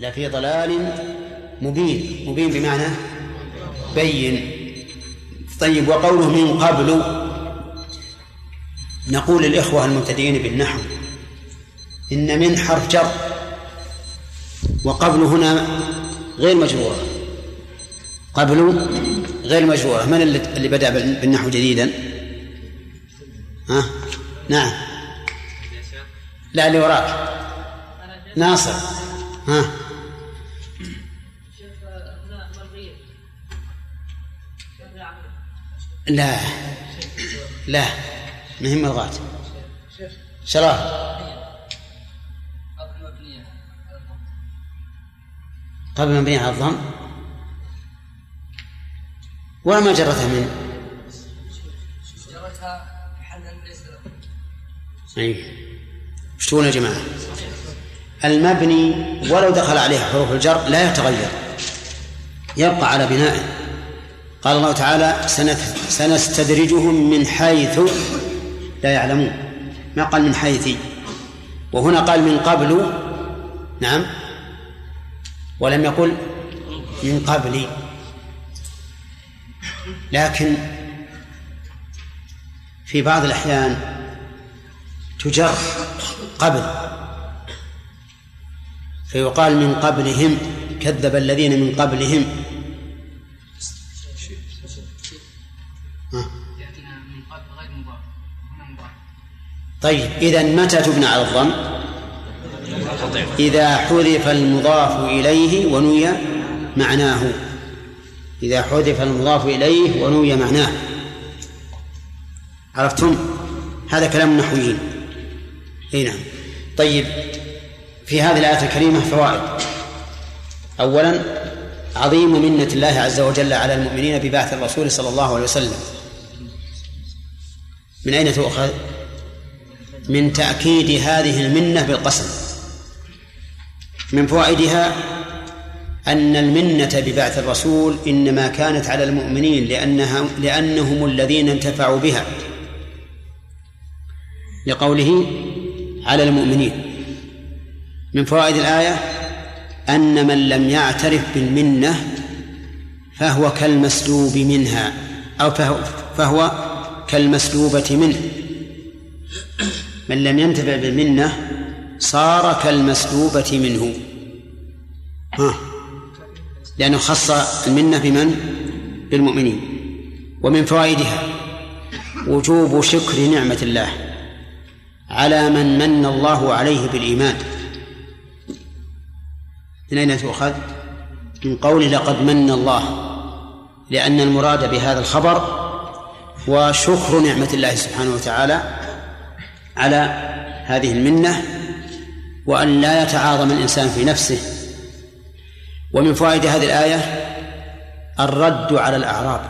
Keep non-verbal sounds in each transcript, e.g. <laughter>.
لفي ضلال مبين. مبين بمعنى بين. طيب وقوله من قبل. نقول للإخوة المبتدئين بالنحو. إن من حرف جر. وقبل هنا غير مجرورة. قبل غير مجرورة. من اللي بدأ بالنحو جديدا؟ ها؟ نعم. لا اللي وراك. ناصر. ها؟ لا. لا. مهم الغات شراه قبل مبنية على الضم. وما جرتها من؟ جرتها محلا ليس أي. وش تقول يا جماعة. المبني ولو دخل عليه حروف الجر لا يتغير. يبقى على بنائه. قال الله تعالى سنستدرجهم من حيث لا يعلمون. ما قال من حيث؟ وهنا قال من قبل. نعم. ولم يقل من قبل. لكن في بعض الأحيان تجر قبل. فيقال من قبلهم كذب الذين من قبلهم. طيب إذا متى تبنى على الضم؟ إذا حذف المضاف إليه ونوي معناه. إذا حذف المضاف إليه ونوي معناه. عرفتم؟ هذا كلام النحويين إي نعم. طيب في هذه الآية الكريمة فوائد. أولا عظيم منة الله عز وجل على المؤمنين ببعث الرسول صلى الله عليه وسلم. من أين تؤخذ؟ من تأكيد هذه المنة بالقسم. من فوائدها أن المنة ببعث الرسول إنما كانت على المؤمنين لأنها لأنهم الذين انتفعوا بها. لقوله على المؤمنين. من فوائد الآية أن من لم يعترف بالمنة فهو كالمسلوب منها أو فهو, فهو كالمسلوبة منه. من لم ينتفع بالمنة صار كالمسلوبة منه ها لأنه خص المنة بمن؟ بالمؤمنين ومن فوائدها وجوب شكر نعمة الله على من من الله عليه بالإيمان من أين تؤخذ؟ من قوله لقد من الله لأن المراد بهذا الخبر هو شكر نعمة الله سبحانه وتعالى على هذه المنة وأن لا يتعاظم الإنسان في نفسه. ومن فوائد هذه الآية الرد على الأعراب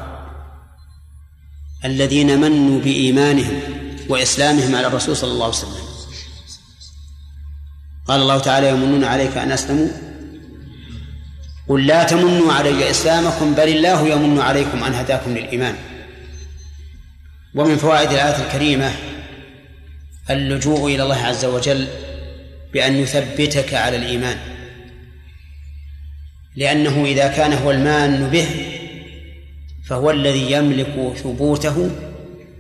الذين منوا بإيمانهم وإسلامهم على الرسول صلى الله عليه وسلم. قال الله تعالى يمنون عليك أن أسلموا. قل لا تمنوا علي إسلامكم بل الله يمن عليكم أن هداكم للإيمان. ومن فوائد الآية الكريمة اللجوء إلى الله عز وجل بأن يثبتك على الإيمان. لأنه إذا كان هو المان به فهو الذي يملك ثبوته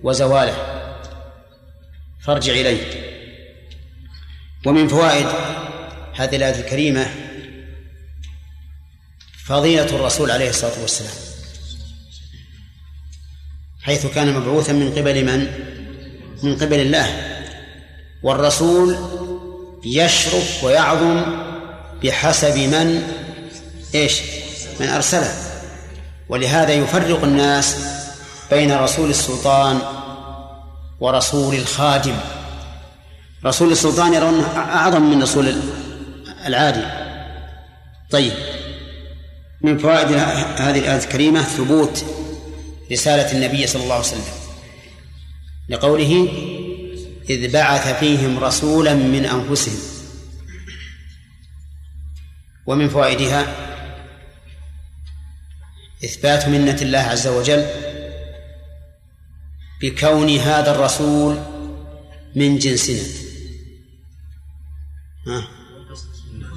وزواله. فارجع إليه. ومن فوائد هذه الآية الكريمة فضيلة الرسول عليه الصلاة والسلام. حيث كان مبعوثا من قبل من؟ من قبل الله. والرسول يشرف ويعظم بحسب من؟ إيش؟ من أرسله. ولهذا يفرق الناس بين رسول السلطان ورسول الخادم. رسول السلطان يرون أعظم من رسول العادي طيب. من فوائد هذه الآية الكريمة ثبوت رسالة النبي صلى الله عليه وسلم. لقوله إذ بعث فيهم رسولا من أنفسهم. ومن فوائدها إثبات منة الله عز وجل بكون هذا الرسول من جنسنا.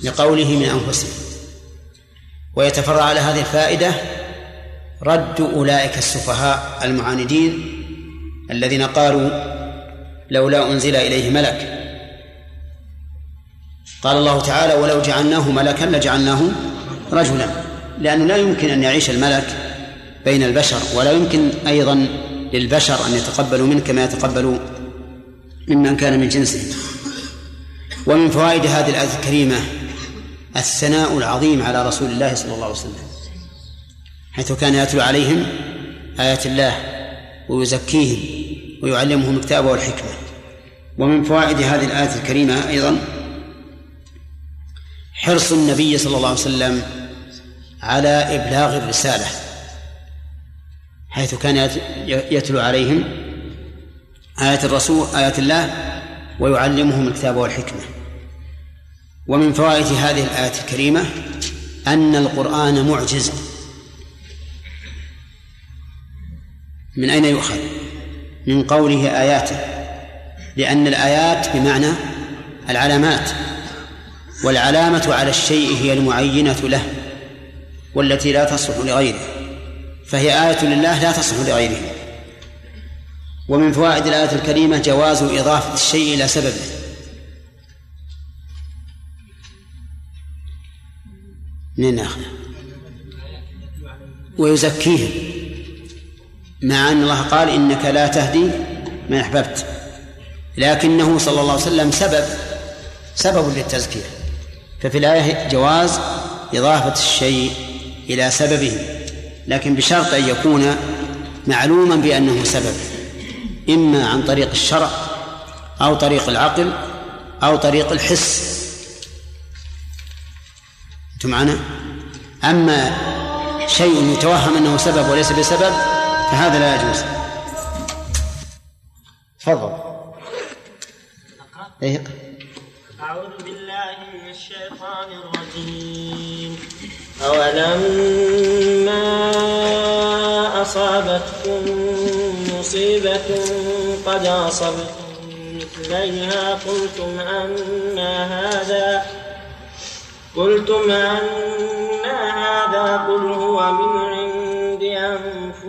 لقوله من أنفسهم ويتفرع على هذه الفائدة رد أولئك السفهاء المعاندين الذين قالوا لولا أنزل إليه ملك. قال الله تعالى ولو جعلناه ملكا لجعلناه رجلا. لأنه لا يمكن أن يعيش الملك بين البشر ولا يمكن أيضا للبشر أن يتقبلوا منه كما يتقبل ممن كان من جنسه. ومن فوائد هذه الآية الكريمة الثناء العظيم على رسول الله صلى الله عليه وسلم حيث كان يتلو عليهم آيات الله ويزكيهم. ويعلمهم الكتاب والحكمة. ومن فوائد هذه الآية الكريمة أيضا حرص النبي صلى الله عليه وسلم على إبلاغ الرسالة حيث كان يتلو عليهم آيات الرسول آيات الله ويعلمهم الكتاب والحكمة. ومن فوائد هذه الآية الكريمة أن القرآن معجز من أين يؤخذ؟ من قوله آياته لأن الآيات بمعنى العلامات والعلامة على الشيء هي المعينة له والتي لا تصلح لغيره فهي آية لله لا تصلح لغيره. ومن فوائد الآية الكريمة جواز إضافة الشيء إلى سببه. منين؟ ويزكيهم. مع أن الله قال إنك لا تهدي من أحببت. لكنه صلى الله عليه وسلم سبب سبب للتزكية. ففي الآية جواز إضافة الشيء إلى سببه. لكن بشرط أن يكون معلوما بأنه سبب. إما عن طريق الشرع أو طريق العقل أو طريق الحس. أنتم معنا؟ أما شيء يتوهم أنه سبب وليس بسبب فهذا لا يجوز. تفضل. إيه. أعوذ بالله من الشيطان الرجيم. أولما أصابتكم مصيبة قد أصبتم مثليها قلتم أن هذا قلتم أن هذا قل هو من عند أنفسكم.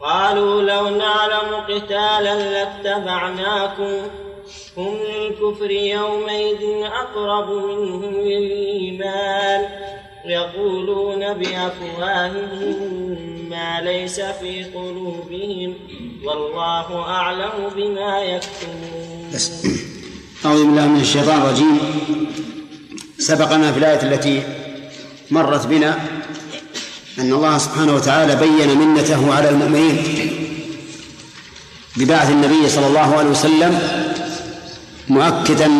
قالوا لو نعلم قتالا لاتبعناكم هم للكفر يومئذ أقرب منهم للإيمان يقولون بأفواههم ما ليس في قلوبهم والله أعلم بما يكتمون. أعوذ بالله من الشيطان الرجيم. سبقنا في الآية التي مرت بنا أن الله سبحانه وتعالى بين منته على المؤمنين. ببعث النبي صلى الله عليه وسلم مؤكدا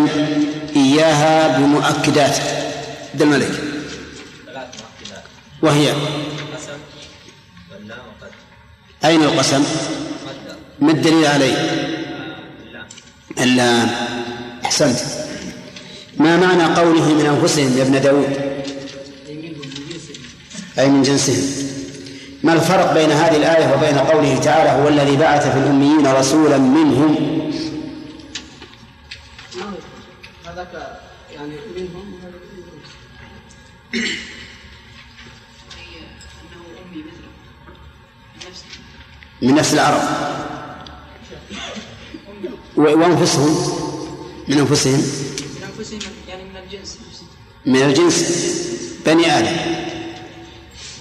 إياها بمؤكدات. عبد الملك وهي أين القسم؟ ما الدليل عليه؟ اللام أحسنت. ما معنى قوله من أنفسهم يا ابن داود؟ أي من جنسهم ما الفرق بين هذه الآية وبين قوله تعالى هو الذي بعث في الأميين رسولا منهم؟ هذاك يعني منهم. من نفس العرب. وأنفسهم. من أنفسهم. من أنفسهم يعني من الجنس. من الجنس. بني آدم.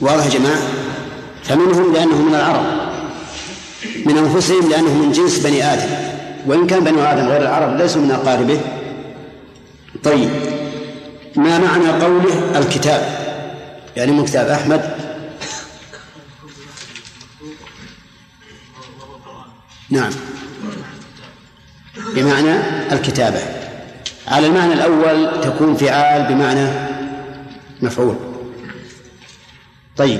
واضح يا جماعة؟ فمنهم لأنه من العرب من أنفسهم لأنه من جنس بني آدم وإن كان بني آدم غير العرب ليسوا من أقاربه. طيب ما معنى قوله الكتاب؟ يعني من كتاب أحمد؟ نعم. بمعنى الكتابة. على المعنى الأول تكون فعال بمعنى مفعول. طيب.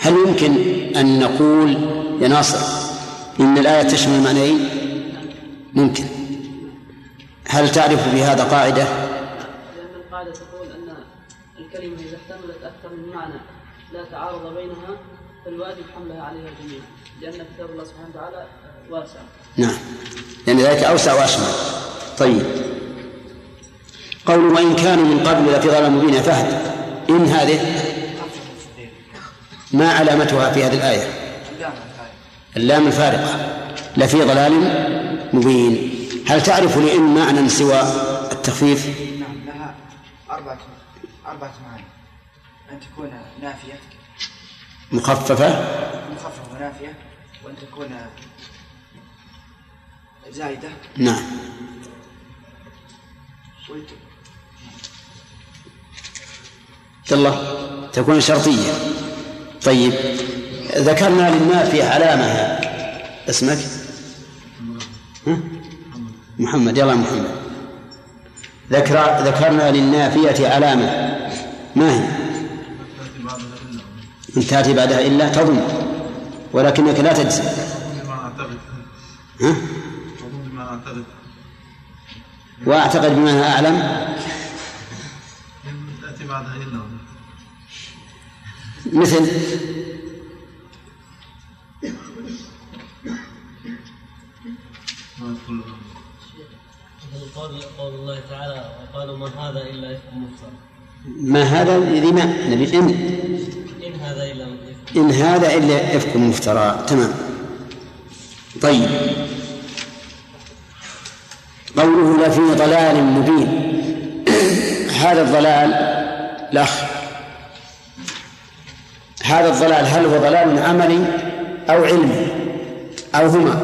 هل يمكن أن نقول يا ناصر إن الآية تشمل معنيين؟ ممكن. هل تعرف في هذا قاعدة؟ لأن القاعدة تقول أن الكلمة إذا احتملت أكثر من معنى لا تعارض بينها فالواجب حملها عليها جميعا لأن كتاب الله سبحانه وتعالى واسع. نعم. لأن ذلك أوسع وأشمل. طيب. قول وإن كانوا من قبل لفي ضلال مبين فهد إن هذه ما علامتها في هذه الآية؟ اللام الفارقة لفي ضلال مبين. هل تعرف لإن معنى سوى التخفيف؟ نعم لها أربعة أربعة معاني أن تكون نافية مخففة. مخففة ونافية وأن تكون زائدة نعم. الله تكون شرطية. طيب ذكرنا للنافية علامة. اسمك؟ محمد يلا محمد. ذكر ذكرنا للنافية علامة. ما هي؟ إن تأتي بعدها إلا تظن ولكنك لا تجزم. ها؟ وأعتقد بما أعلم. تأتي بعدها إلا مثل قول الله تعالى وقالوا ما هذا الا افك مفترى ما هذا الذي ما؟ نبي إن إن هذا إلا إفك إن هذا إلا إفك مفترى. تمام. طيب. قوله لفي ضلال مبين. هذا الضلال الأخ هذا الضلال هل هو ضلال عملي أو علمي أو هما؟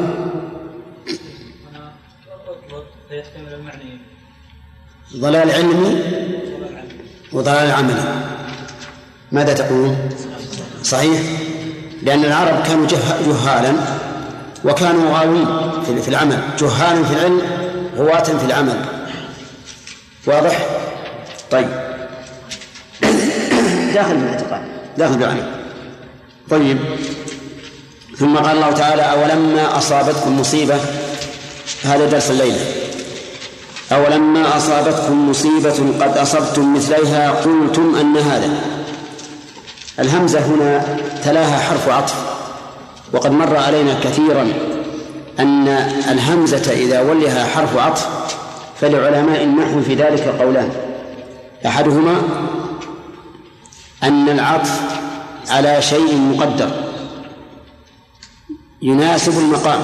ضلال علمي وضلال عملي ماذا تقولون صحيح؟ لأن العرب كانوا جه- جهالا وكانوا غاوين في- في العمل. جهالا في العلم غواة في العمل. واضح؟ طيب. <coughs> داخل في الاعتقاد. في العمل طيب. ثم قال الله تعالى أولما أصابتكم مصيبة؟ هذا درس الليلة. أولما أصابتكم مصيبة قد أصبتم مثليها قلتم أن هذا. الهمزة هنا تلاها حرف عطف. وقد مر علينا كثيرا أن الهمزة إذا ولها حرف عطف فلعلماء النحو في ذلك قولان. أحدهما أن العطف على شيء مقدر. يناسب المقام.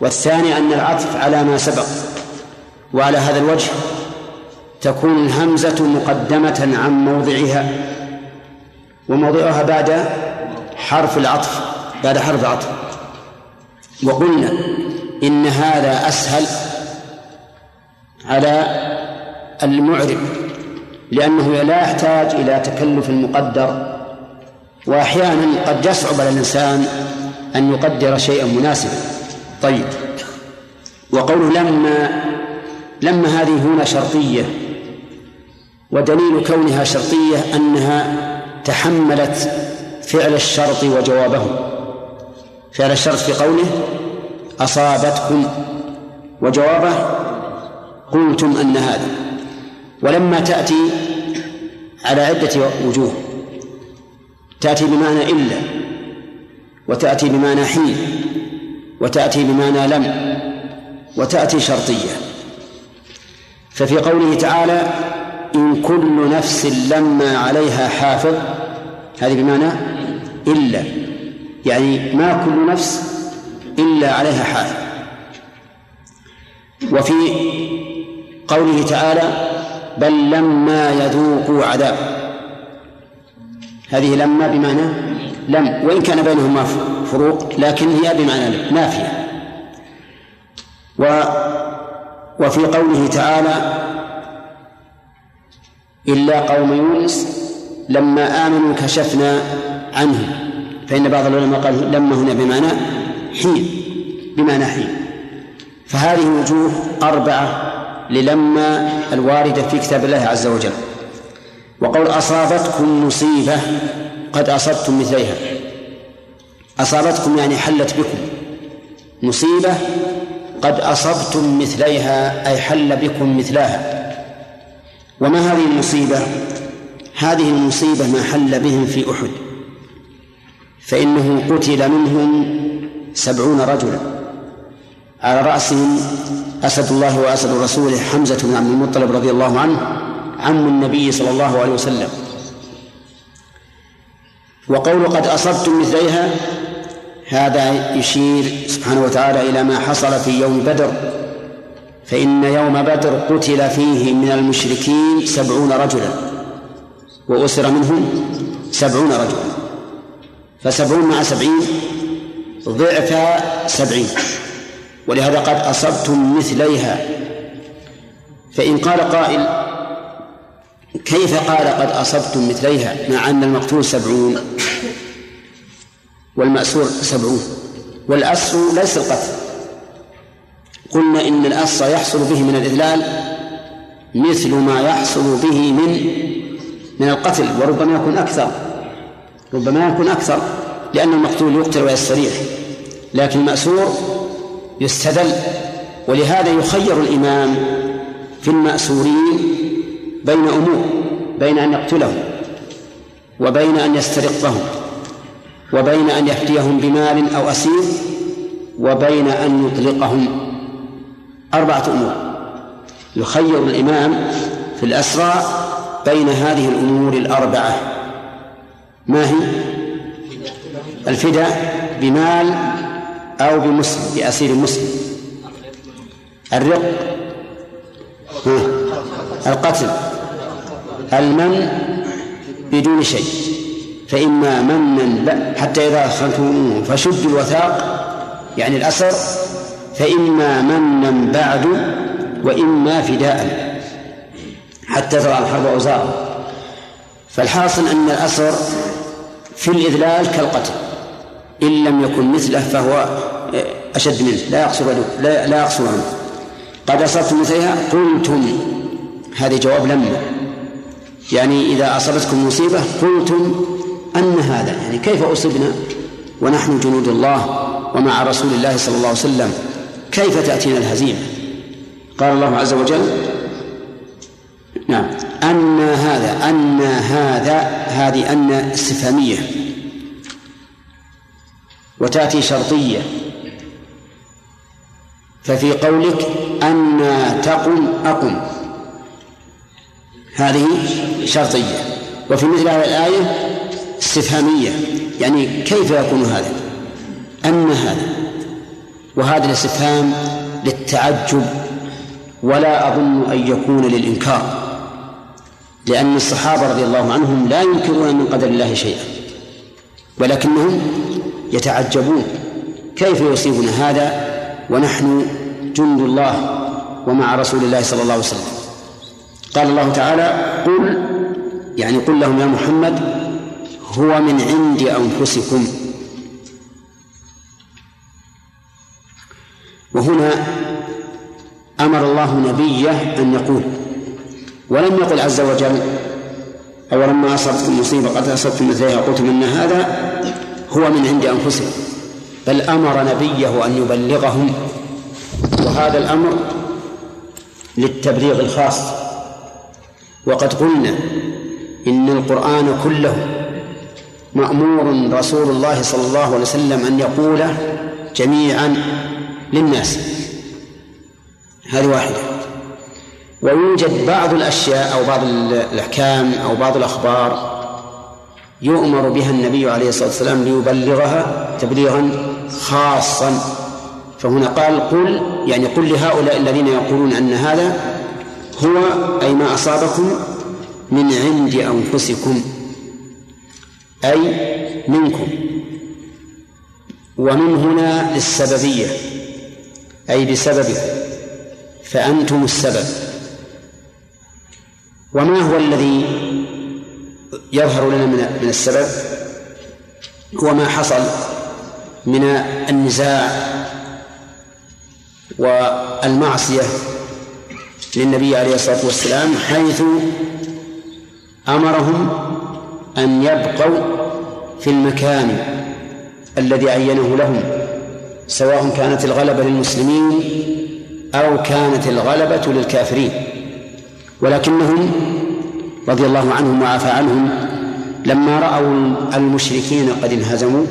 والثاني أن العطف على ما سبق. وعلى هذا الوجه تكون الهمزة مقدمة عن موضعها. وموضعها بعد حرف العطف بعد حرف العطف. وقلنا إن هذا أسهل على المعرب. لأنه لا يحتاج إلى تكلف المقدر وأحيانا قد يصعب على الإنسان أن يقدر شيئا مناسبا. طيب وقوله لما لما هذه هنا شرطية ودليل كونها شرطية أنها تحملت فعل الشرط وجوابه. فعل الشرط في قوله أصابتكم وجوابه قلتم أن هذا. ولما تأتي على عدة وجوه تأتي بمعنى إلا وتأتي بمعنى حين وتأتي بمعنى لم وتأتي شرطية. ففي قوله تعالى إن كل نفس لما عليها حافظ هذه بمعنى إلا يعني ما كل نفس إلا عليها حافظ. وفي قوله تعالى بل لما يذوقوا عذاب. هذه لما بمعنى لم وإن كان بينهما فروق لكن هي بمعنى نافية و وفي قوله تعالى إلا قوم يونس لما آمنوا كشفنا عنهم. فإن بعض العلماء قال لما هنا بمعنى حين بمعنى حين. فهذه وجوه أربعة للما الواردة في كتاب الله عز وجل. وقول أصابتكم مصيبة قد أصبتم مثليها. أصابتكم يعني حلت بكم. مصيبة قد أصبتم مثليها أي حل بكم مثلها وما هذه المصيبة؟ هذه المصيبة ما حل بهم في أحد. فإنه قتل منهم سبعون رجلا. على رأسهم أسد الله وأسد رسوله حمزة بن عبد المطلب رضي الله عنه عم النبي صلى الله عليه وسلم. وقول قد أصبتم مثليها هذا يشير سبحانه وتعالى إلى ما حصل في يوم بدر. فإن يوم بدر قتل فيه من المشركين سبعون رجلا وأسر منهم سبعون رجلا. فسبعون مع سبعين ضعف سبعين. ولهذا قد أصبتم مثليها. فإن قال قائل كيف قال قد أصبتم مثليها؟ مع أن المقتول سبعون والمأسور سبعون. والأسر ليس القتل. قلنا إن الأسر يحصل به من الإذلال مثل ما يحصل به من من القتل وربما يكون أكثر. ربما يكون أكثر لأن المقتول يقتل ويستريح. لكن المأسور يستدل ولهذا يخير الإمام في المأسورين بين أمور بين أن يقتلهم وبين أن يسترقهم وبين أن يفديهم بمال أو أسير وبين أن يطلقهم أربعة أمور يخير الإمام في الأسرى بين هذه الأمور الأربعة ما هي؟ الفداء بمال أو بمسلم بأسير مسلم. الرق. القتل. المن بدون شيء. فإما منا لا حتى إذا أدخلتموه فشدوا الوثاق يعني الأسر. فإما منا بعد وإما فداء. حتى ترى الحرب أوزارا فالحاصل أن الأسر في الإذلال كالقتل. إن لم يكن مثله فهو أشد منه. لا يقصر لا, لا يقصر عنه. قد أصبتم مثلها قلتم. هذه جواب لما يعني إذا أصابتكم مصيبة قلتم أن هذا. يعني كيف أصبنا؟ ونحن جنود الله ومع رسول الله صلى الله عليه وسلم. كيف تأتينا الهزيمة؟ قال الله عز وجل نعم أن هذا أن هذا هذه أن استفهامية وتأتي شرطية. ففي قولك أن تقم أقم. هذه شرطية. وفي مثل هذه الآية استفهامية. يعني كيف يكون هذا؟ أن هذا. وهذا الاستفهام للتعجب. ولا أظن أن يكون للإنكار. لأن الصحابة رضي الله عنهم لا ينكرون من قدر الله شيئا. ولكنهم يتعجبون. كيف يصيبنا هذا؟ ونحن جند الله ومع رسول الله صلى الله عليه وسلم. قال الله تعالى قل يعني قل لهم يا محمد هو من عند أنفسكم. وهنا أمر الله نبيه أن يقول ولم يقل عز وجل أولما أصبتكم مصيبة قد أصبتم مثلها قلتم أن هذا هو من عند أنفسكم بل أمر نبيه أن يبلغهم. وهذا الأمر للتبليغ الخاص. وقد قلنا إن القرآن كله مأمور رسول الله صلى الله عليه وسلم أن يقوله جميعا للناس. هذه واحدة. ويوجد بعض الأشياء أو بعض الأحكام أو بعض الأخبار يؤمر بها النبي عليه الصلاة والسلام ليبلغها تبليغا خاصا. فهنا قال قل يعني قل لهؤلاء الذين يقولون أن هذا هو أي ما أصابكم من عند أنفسكم أي منكم. ومن هنا للسببية أي بسببكم فأنتم السبب. وما هو الذي يظهر لنا من السبب هو ما حصل من النزاع والمعصية للنبي عليه الصلاة والسلام حيث أمرهم أن يبقوا في المكان الذي عينه لهم سواء كانت الغلبة للمسلمين أو كانت الغلبة للكافرين ولكنهم رضي الله عنهم وعفى عنهم لما رأوا المشركين قد انهزموا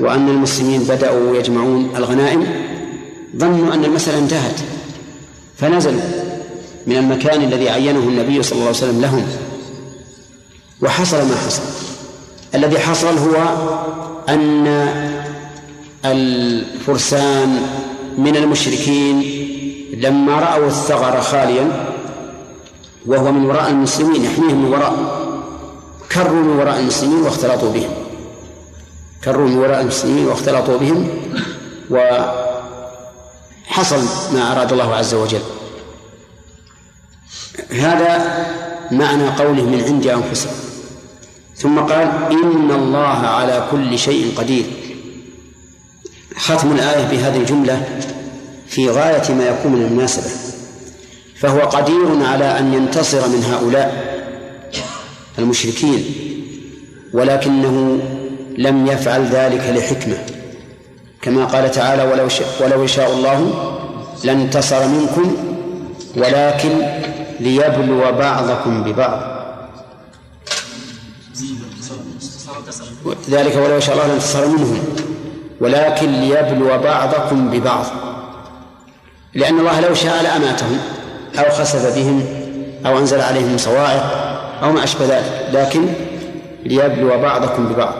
وأن المسلمين بدأوا يجمعون الغنائم ظنوا أن المسألة انتهت فنزلوا من المكان الذي عينه النبي صلى الله عليه وسلم لهم وحصل ما حصل. الذي حصل هو أن الفرسان من المشركين لما رأوا الثغر خاليا وهو من وراء المسلمين يحميهم من وراء كروا من وراء المسلمين واختلطوا بهم. كروا من وراء المسلمين واختلطوا بهم. وحصل ما أراد الله عز وجل. هذا معنى قوله من عند أنفسهم ثم قال إن الله على كل شيء قدير. ختم الآية بهذه الجملة في غاية ما يكون من المناسبة. فهو قدير على أن ينتصر من هؤلاء المشركين ولكنه لم يفعل ذلك لحكمة. كما قال تعالى ولو شاء, ولو يشاء الله لانتصر منكم ولكن ليبلو بعضكم ببعض. ذلك ولو شاء الله لانتصر منهم ولكن ليبلو بعضكم ببعض. لأن الله لو شاء لأماتهم. أو خسف بهم أو أنزل عليهم صواعق أو ما أشبه ذلك. لكن ليبلو بعضكم ببعض.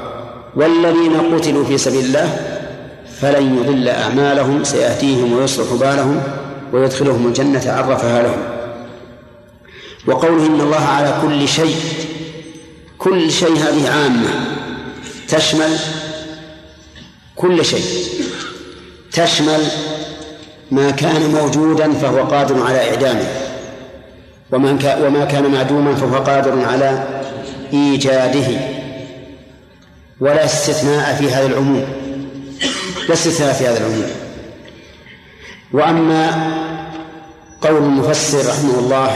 والذين قتلوا في سبيل الله فلن يضل أعمالهم سيأتيهم ويصلح بالهم ويدخلهم الجنة عرفها لهم. وقوله إن الله على كل شيء كل شيء هذه عامة. تشمل كل شيء. تشمل ما كان موجودا فهو قادر على إعدامه. ومن وما كان معدوما فهو قادر على إيجاده. ولا استثناء في هذا العموم. لا استثناء في هذا العموم. وأما قول المفسر رحمه الله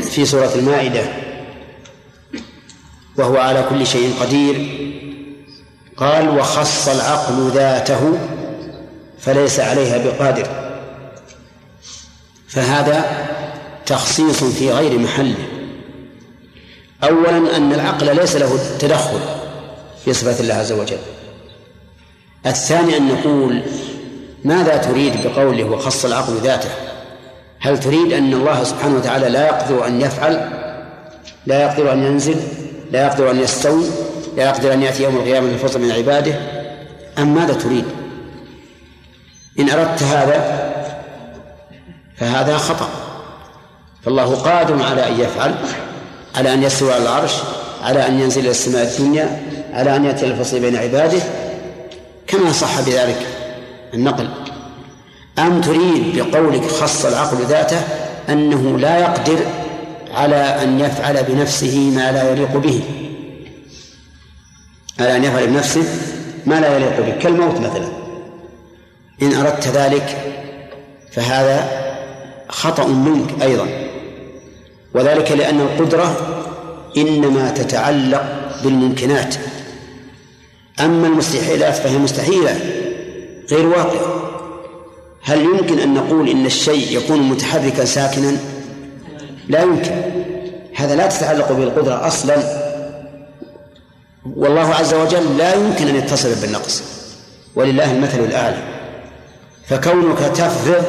في سورة المائدة وهو على كل شيء قدير قال وخص العقل ذاته فليس عليها بقادر. فهذا تخصيص في غير محله. أولا أن العقل ليس له تدخل في صفات الله عز وجل. الثاني أن نقول ماذا تريد بقوله وخص العقل ذاته؟ هل تريد أن الله سبحانه وتعالى لا يقدر أن يفعل؟ لا يقدر أن ينزل؟ لا يقدر أن يستوي؟ لا يقدر أن يأتي يوم القيامة الفصل من عباده؟ أم ماذا تريد؟ إن أردت هذا فهذا خطأ. فالله قادر على أن يفعل على أن يستوي على العرش على أن ينزل إلى السماء الدنيا على أن يأتي الفصل بين عباده. كما صح بذلك النقل. أم تريد بقولك خص العقل ذاته أنه لا يقدر على أن يفعل بنفسه ما لا يليق به؟ على أن يفعل بنفسه ما لا يليق به كالموت مثلا. إن أردت ذلك فهذا خطأ منك أيضا. وذلك لأن القدرة إنما تتعلق بالممكنات. أما المستحيلات فهي مستحيلة غير واقعة هل يمكن أن نقول إن الشيء يكون متحركا ساكنا؟ لا يمكن. هذا لا تتعلق بالقدرة أصلا. والله عز وجل لا يمكن أن يتصل بالنقص. ولله المثل الأعلى. فكونك تفرض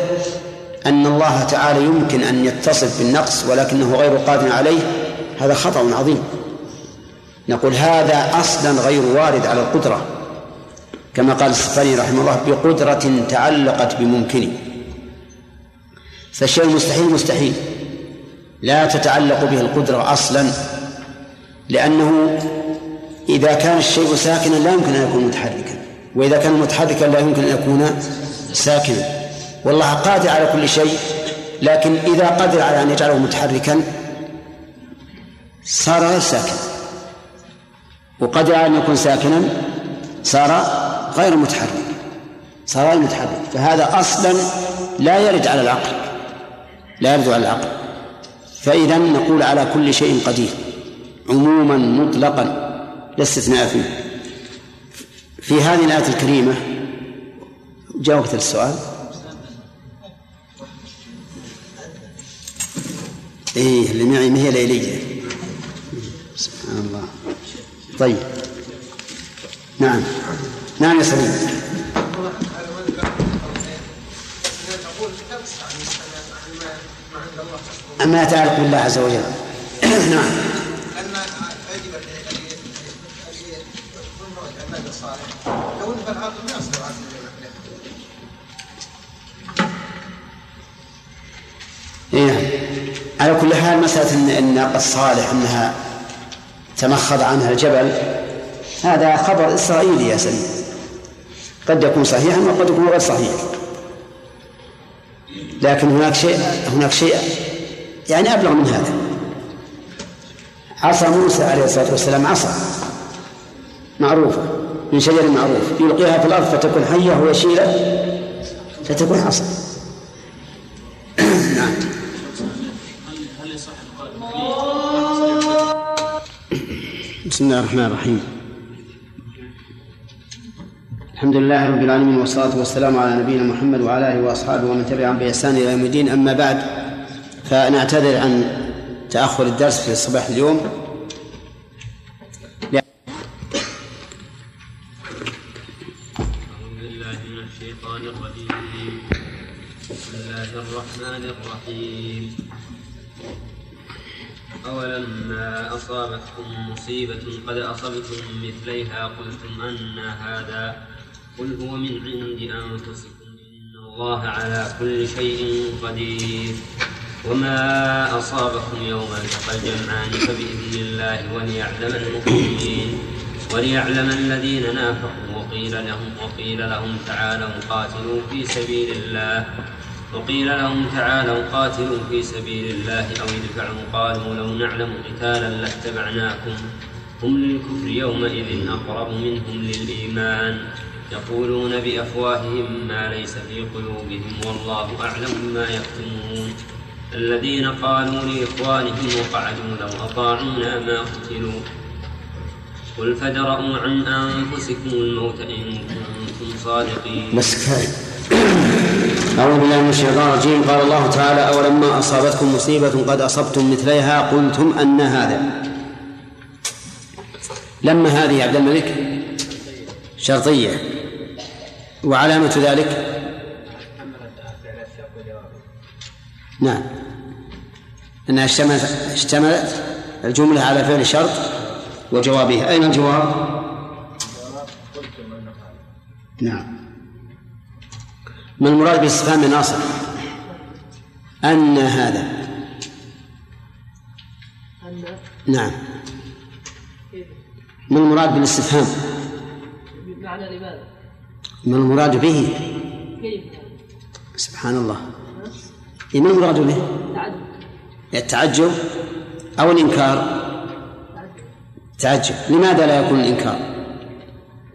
أن الله تعالى يمكن أن يتصف بالنقص ولكنه غير قادر عليه هذا خطأ عظيم. نقول هذا أصلا غير وارد على القدرة كما قال السفاري رحمه الله بقدرة تعلقت بممكن. فالشيء المستحيل مستحيل. لا تتعلق به القدرة أصلا لأنه إذا كان الشيء ساكنا لا يمكن أن يكون متحركا وإذا كان متحركا لا يمكن أن يكون ساكنا. والله قادر على كل شيء لكن إذا قدر على أن يجعله متحركا صار غير ساكن. وقدر على أن يكون ساكنا صار غير متحرك صار غير متحرك. فهذا أصلا لا يرد على العقل لا يرد على العقل. فإذا نقول على كل شيء قدير عموما مطلقا لا استثناء فيه. في هذه الآية الكريمة جاوبت السؤال. إيه اللي معي ما هي ليلية سبحان الله طيب نعم نعم يا سليم أما يتعلق بالله عز وجل نعم لو انه العاقل ما يصدر إيه نعم على كل حال مسألة أن الصالح أنها تمخض عنها الجبل. هذا خبر إسرائيلي يا سليم. قد يكون صحيحا وقد يكون غير صحيح. لكن هناك شيء هناك شيء يعني أبلغ من هذا. عصا موسى عليه الصلاة والسلام عصا. معروفة من شجر معروف. يلقيها في الأرض فتكون حية ويشيلة فتكون عصا. بسم الله الرحمن الرحيم. الحمد لله رب العالمين والصلاة والسلام على نبينا محمد وعلى آله وأصحابه ومن تبعهم بإحسان إلى يوم الدين. أما بعد فنعتذر عن تأخر الدرس في صباح اليوم. الرحمن الرحيم. أولما أصابتكم مصيبة قد أصبتم مثليها قلتم أن هذا قل هو من عند أنفسكم إن الله على كل شيء قدير. وما أصابكم يوم التقى الجمعان فبإذن الله وليعلم المؤمنين وليعلم الذين نافقوا وقيل لهم وقيل لهم تعالوا قاتلوا في سبيل الله. وقيل لهم تعالوا قاتلوا في سبيل الله أو ادفعوا قالوا لو نعلم قتالا لاتبعناكم. هم للكفر يومئذ أقرب منهم للإيمان. يقولون بأفواههم ما ليس في قلوبهم والله أعلم بما يكتمون. الذين قالوا لإخوانهم وقعدوا لو أطاعونا ما قتلوا. قل فادرءوا عن أنفسكم الموت إن كنتم صادقين. كفاية أعوذ بالله من الشيطان الرجيم. قال الله تعالى أولما أصابتكم مصيبة قد أصبتم مثليها قلتم أن هذا. لما هذه عبد الملك؟ شرطية. وعلامة ذلك؟ نعم. أنها اشتملت اشتملت الجملة على فعل شرط وجوابها. أين الجواب؟ نعم. ما المراد باستفهام ناصر أن هذا. نعم. ما المراد بالاستفهام. معنى لماذا؟ ما المراد به. كيف؟ سبحان الله. إيه، ما المراد به؟ تعجب التعجب أو الإنكار؟ تعجب. لماذا لا يكون الإنكار؟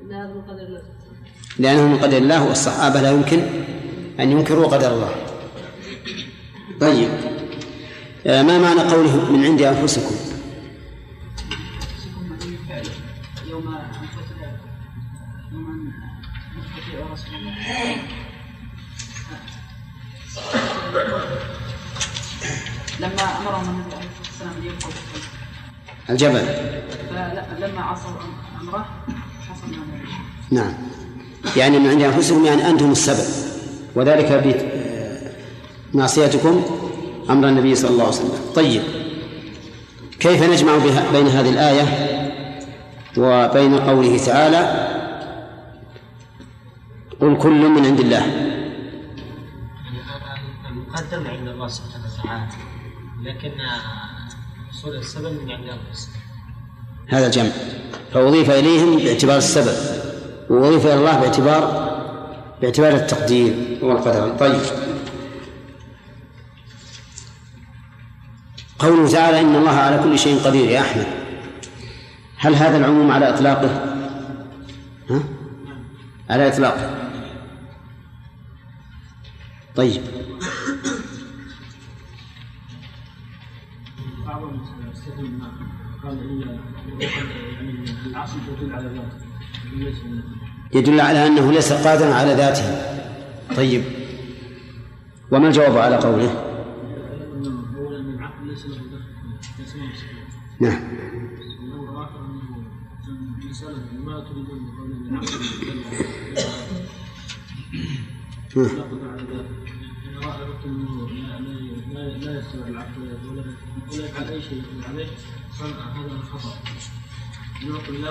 إن هذا من قدر الله. لأنه من قدر الله والصحابة لا يمكن أن ينكروا قدر الله. طيب. آه، ما معنى قوله من عند أنفسكم؟ يوم يوم رسول الله لما امرهم النبي عليه الصلاة والسلام أن يلقوا الجبل. فلما عصوا أمره حصل ما نعم. يعني من عند أنفسكم يعني أنتم السبب. وذلك بمعصيتكم أمر النبي صلى الله عليه وسلم. طيب كيف نجمع بين هذه الآية وبين قوله تعالى قل كل من عند الله؟ المقدم عند الله سبحانه وتعالى لكن حصول السبب من عند انفسهم هذا الجمع. فأضيف إليهم باعتبار السبب وأضيف إلى الله باعتبار باعتبار التقدير والقدر. طيب. قوله تعالى إن الله على كل شيء قدير يا أحمد. هل هذا العموم على إطلاقه؟ ها؟ على إطلاقه. طيب. قال إن على يدل على أنه ليس قادرا على ذاته. طيب. وما الجواب على قوله. نعم.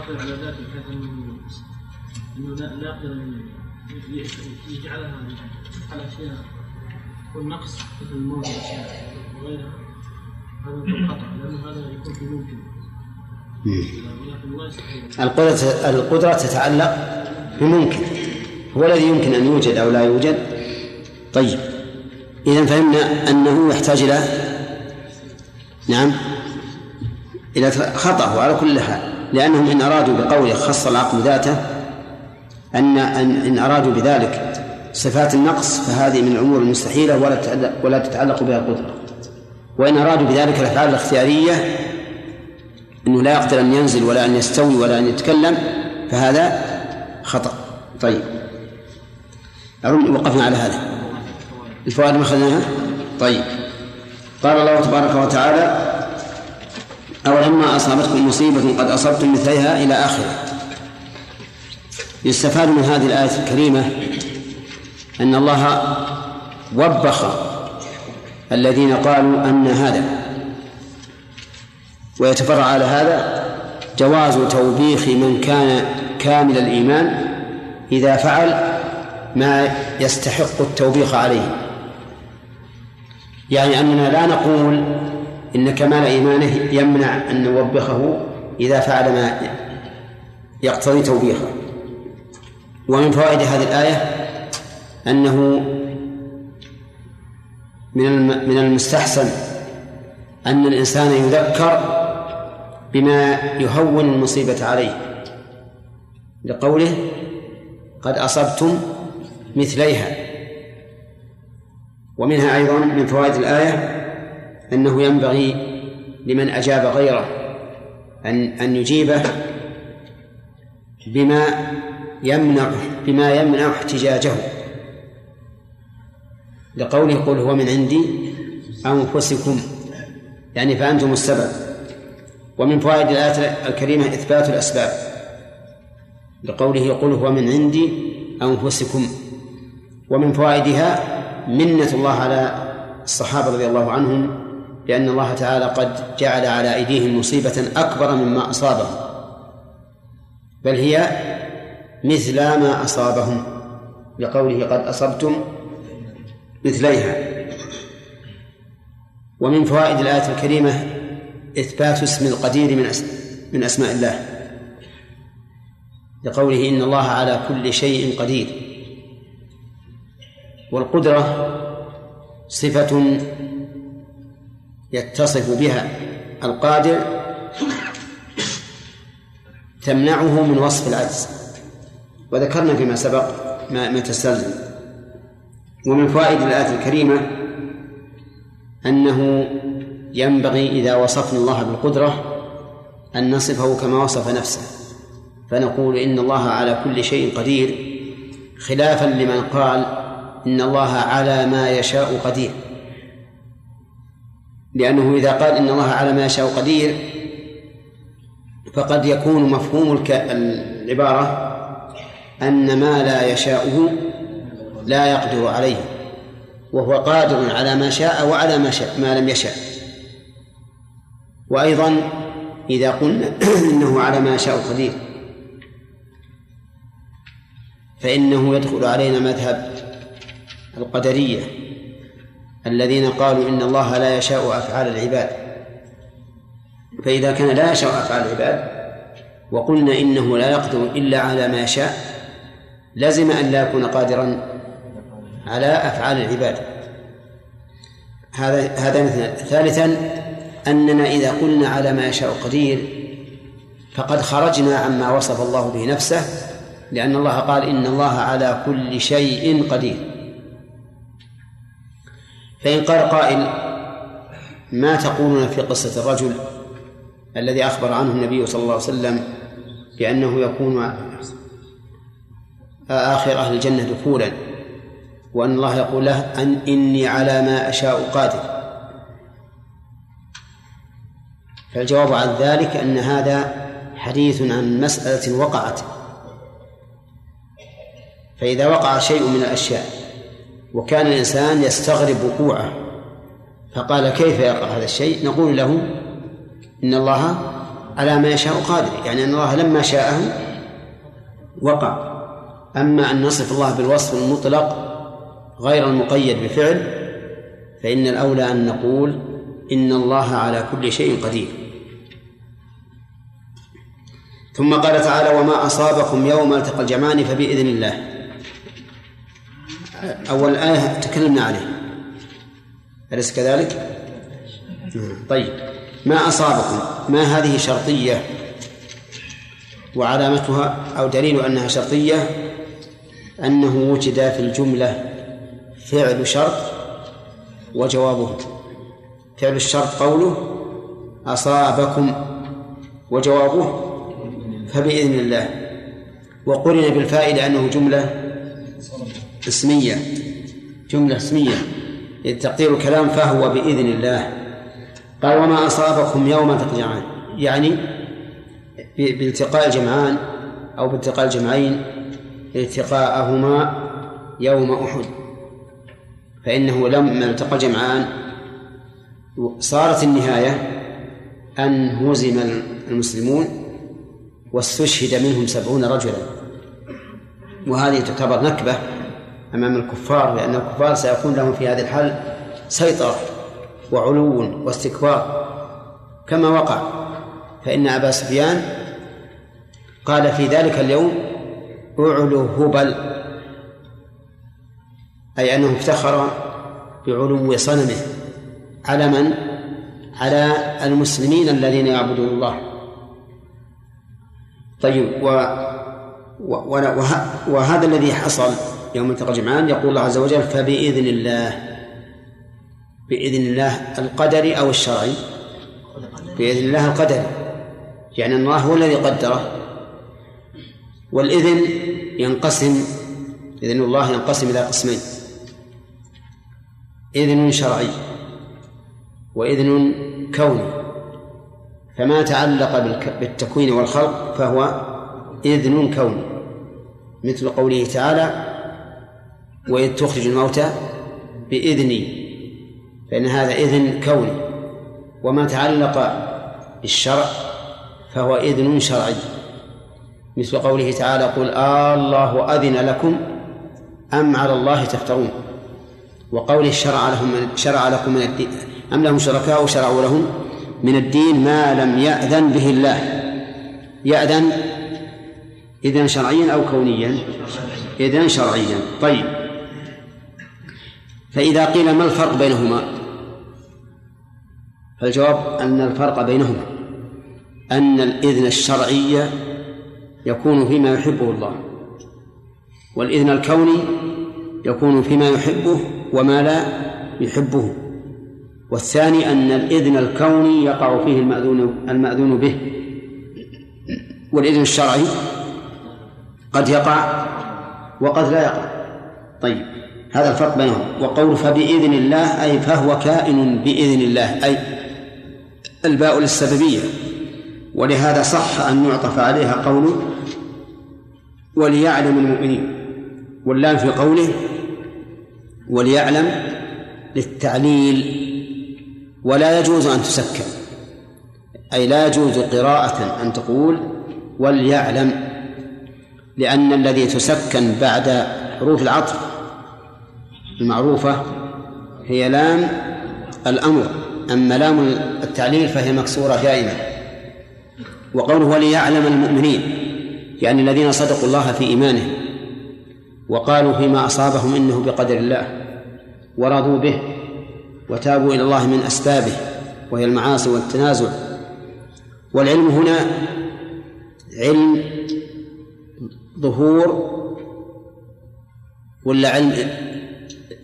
قدر على ذاته أن ي- يجعلها على أشياء يكون نقص مثل الموت وغيرها هذا خطأ لأنه هذا يكون في ممكن. يستحيل القدرة القدرة تتعلق بممكن. هو الذي يمكن أن يوجد أو لا يوجد؟ طيب. إذا فهمنا أنه يحتاج إلى نعم. إلى خطأ على كل حال. لأنهم إن أرادوا بقوله خص العقل ذاته أن أن إن أرادوا بذلك صفات النقص فهذه من الأمور المستحيلة ولا ولا تتعلق بها القدرة وإن أرادوا بذلك الأفعال الاختيارية أنه لا يقدر أن ينزل ولا أن يستوي ولا أن يتكلم فهذا خطأ. طيب. أظن وقفنا على هذا. الفوائد ما أخذناها؟ طيب. قال الله تبارك وتعالى أولما أصابتكم مصيبة قد أصبتم مثلها إلى آخره. يستفاد من هذه الآية الكريمة أن الله وبخ الذين قالوا أن هذا ويتفرع على هذا جواز توبيخ من كان كامل الإيمان إذا فعل ما يستحق التوبيخ عليه. يعني أننا لا نقول إن كمال إيمانه يمنع أن نوبخه إذا فعل ما يقتضي توبيخه. ومن فوائد هذه الآية أنه من من المستحسن أن الإنسان يذكر بما يهون المصيبة عليه. لقوله قد أصبتم مثليها. ومنها أيضا من فوائد الآية أنه ينبغي لمن أجاب غيره أن أن يجيبه بما يمنع بما يمنع احتجاجه. لقوله قل هو من عندي أنفسكم يعني فأنتم السبب. ومن فوائد الآية الكريمة إثبات الأسباب. لقوله قل هو من عندي أنفسكم. ومن فوائدها منة الله على الصحابة رضي الله عنهم لأن الله تعالى قد جعل على أيديهم مصيبة أكبر مما أصابهم. بل هي مثل ما أصابهم. لقوله قد أصبتم مثليها. ومن فوائد الآية الكريمة إثبات اسم القدير من. من أسماء الله. لقوله إن الله على كل شيء قدير. والقدرة صفة يتصف بها القادر تمنعه من وصف العجز. وذكرنا فيما سبق ما, ما تستلزم. ومن فوائد الآية الكريمة أنه ينبغي إذا وصفنا الله بالقدرة أن نصفه كما وصف نفسه. فنقول إن الله على كل شيء قدير خلافا لمن قال إن الله على ما يشاء قدير. لأنه إذا قال إن الله على ما يشاء قدير فقد يكون مفهوم العبارة أن ما لا يشاؤه لا يقدر عليه وهو قادر على ما شاء وعلى ما شاء ما لم يشاء. وأيضا إذا قلنا <clears throat> إنه على ما يشاء قدير فإنه يدخل علينا مذهب القدرية الذين قالوا إن الله لا يشاء أفعال العباد. فإذا كان لا يشاء أفعال العباد وقلنا إنه لا يقدر إلا على ما يشاء لزم أن لا يكون قادرا على أفعال العباد. هذا هذا مثلا ثالثا أننا إذا قلنا على ما يشاء قدير فقد خرجنا عما وصف الله به نفسه لأن الله قال إن الله على كل شيء قدير. فإن قال قائل ما تقولون في قصة الرجل الذي أخبر عنه النبي صلى الله عليه وسلم بأنه يكون آخر أهل الجنة دخولا. وأن الله يقول له أن إني على ما أشاء قادر. فالجواب عن ذلك أن هذا حديث عن مسألة وقعت. فإذا وقع شيء من الأشياء وكان الإنسان يستغرب وقوعه فقال كيف يقع هذا الشيء؟ نقول له إن الله على ما يشاء قادر. يعني أن الله لما شاءه وقع. أما أن نصف الله بالوصف المطلق غير المقيد بفعل فإن الأولى أن نقول إن الله على كل شيء قدير. ثم قال تعالى وما أصابكم يوم التقى الجمعان فبإذن الله. أول آية تكلمنا عليه. أليس كذلك؟ طيب. ما أصابكم؟ ما هذه شرطية؟ وعلامتها أو دليل أنها شرطية؟ أنه وجد في الجملة فعل شرط وجوابه. فعل الشرط قوله أصابكم وجوابه فبإذن الله. وقرن بالفاء لأنه جملة اسمية. جملة اسمية. تقدير الكلام فهو بإذن الله. قال وما أصابكم يوم التقى الجمعان يعني بالتقاء الجمعان أو بالتقاء الجمعين التقاءهما يوم أحد فإنه لما التقى الجمعان صارت النهاية أن هزم المسلمون واستشهد منهم سبعون رجلا. وهذه تعتبر نكبة أمام الكفار لأن الكفار سيكون لهم في هذه الحال سيطرة وعلو واستكبار. كما وقع فإن أبا سفيان قال في ذلك اليوم أعلو هبل أي أنه افتخر بعلو صنمه على من؟ على المسلمين الذين يعبدون الله. طيب و وهذا الذي حصل يوم التقى الجمعان يقول الله عز وجل فبإذن الله بإذن الله القدري أو الشرعي؟ بإذن الله القدري يعني الله هو الذي قدره. والإذن ينقسم إذن الله ينقسم إلى قسمين. إذن شرعي وإذن كوني. فما تعلق بالتكوين والخلق فهو إذن كوني. مثل قوله تعالى وإذ تخرج الموتى بإذني. فإن هذا إذن كوني. وما تعلق بالشرع فهو إذن شرعي. مثل قوله تعالى قل آه الله أذن لكم أم على الله تفترون. وقوله شرع لهم شرع لكم من الدين أم لهم شركاء شرعوا لهم من الدين ما لم يأذن به الله. يأذن إذن شرعيا أو كونيا؟ إذن شرعيا. طيب. فإذا قيل ما الفرق بينهما؟ فالجواب أن الفرق بينهما. أن الإذن الشرعي يكون فيما يحبه الله. والإذن الكوني يكون فيما يحبه وما لا يحبه. والثاني أن الإذن الكوني يقع فيه المأذون المأذون به. والإذن الشرعي قد يقع وقد لا يقع. طيب هذا الفرق بينهم. وقول فبإذن الله أي فهو كائن بإذن الله أي الباء للسببية ولهذا صح أن يعطف عليها قوله وليعلم المؤمنين. واللام في قوله وليعلم للتعليل ولا يجوز أن تسكن. أي لا يجوز قراءة أن تقول وليعلم لأن الذي تسكن بعد حروف العطف المعروفة هي لام الأمر. أما لام التعليل فهي مكسورة دائما. وقوله وليعلم المؤمنين يعني الذين صدقوا الله في إيمانهم وقالوا فيما أصابهم إنه بقدر الله ورضوا به وتابوا إلى الله من أسبابه وهي المعاصي والتنازع. والعلم هنا علم ظهور ولا علم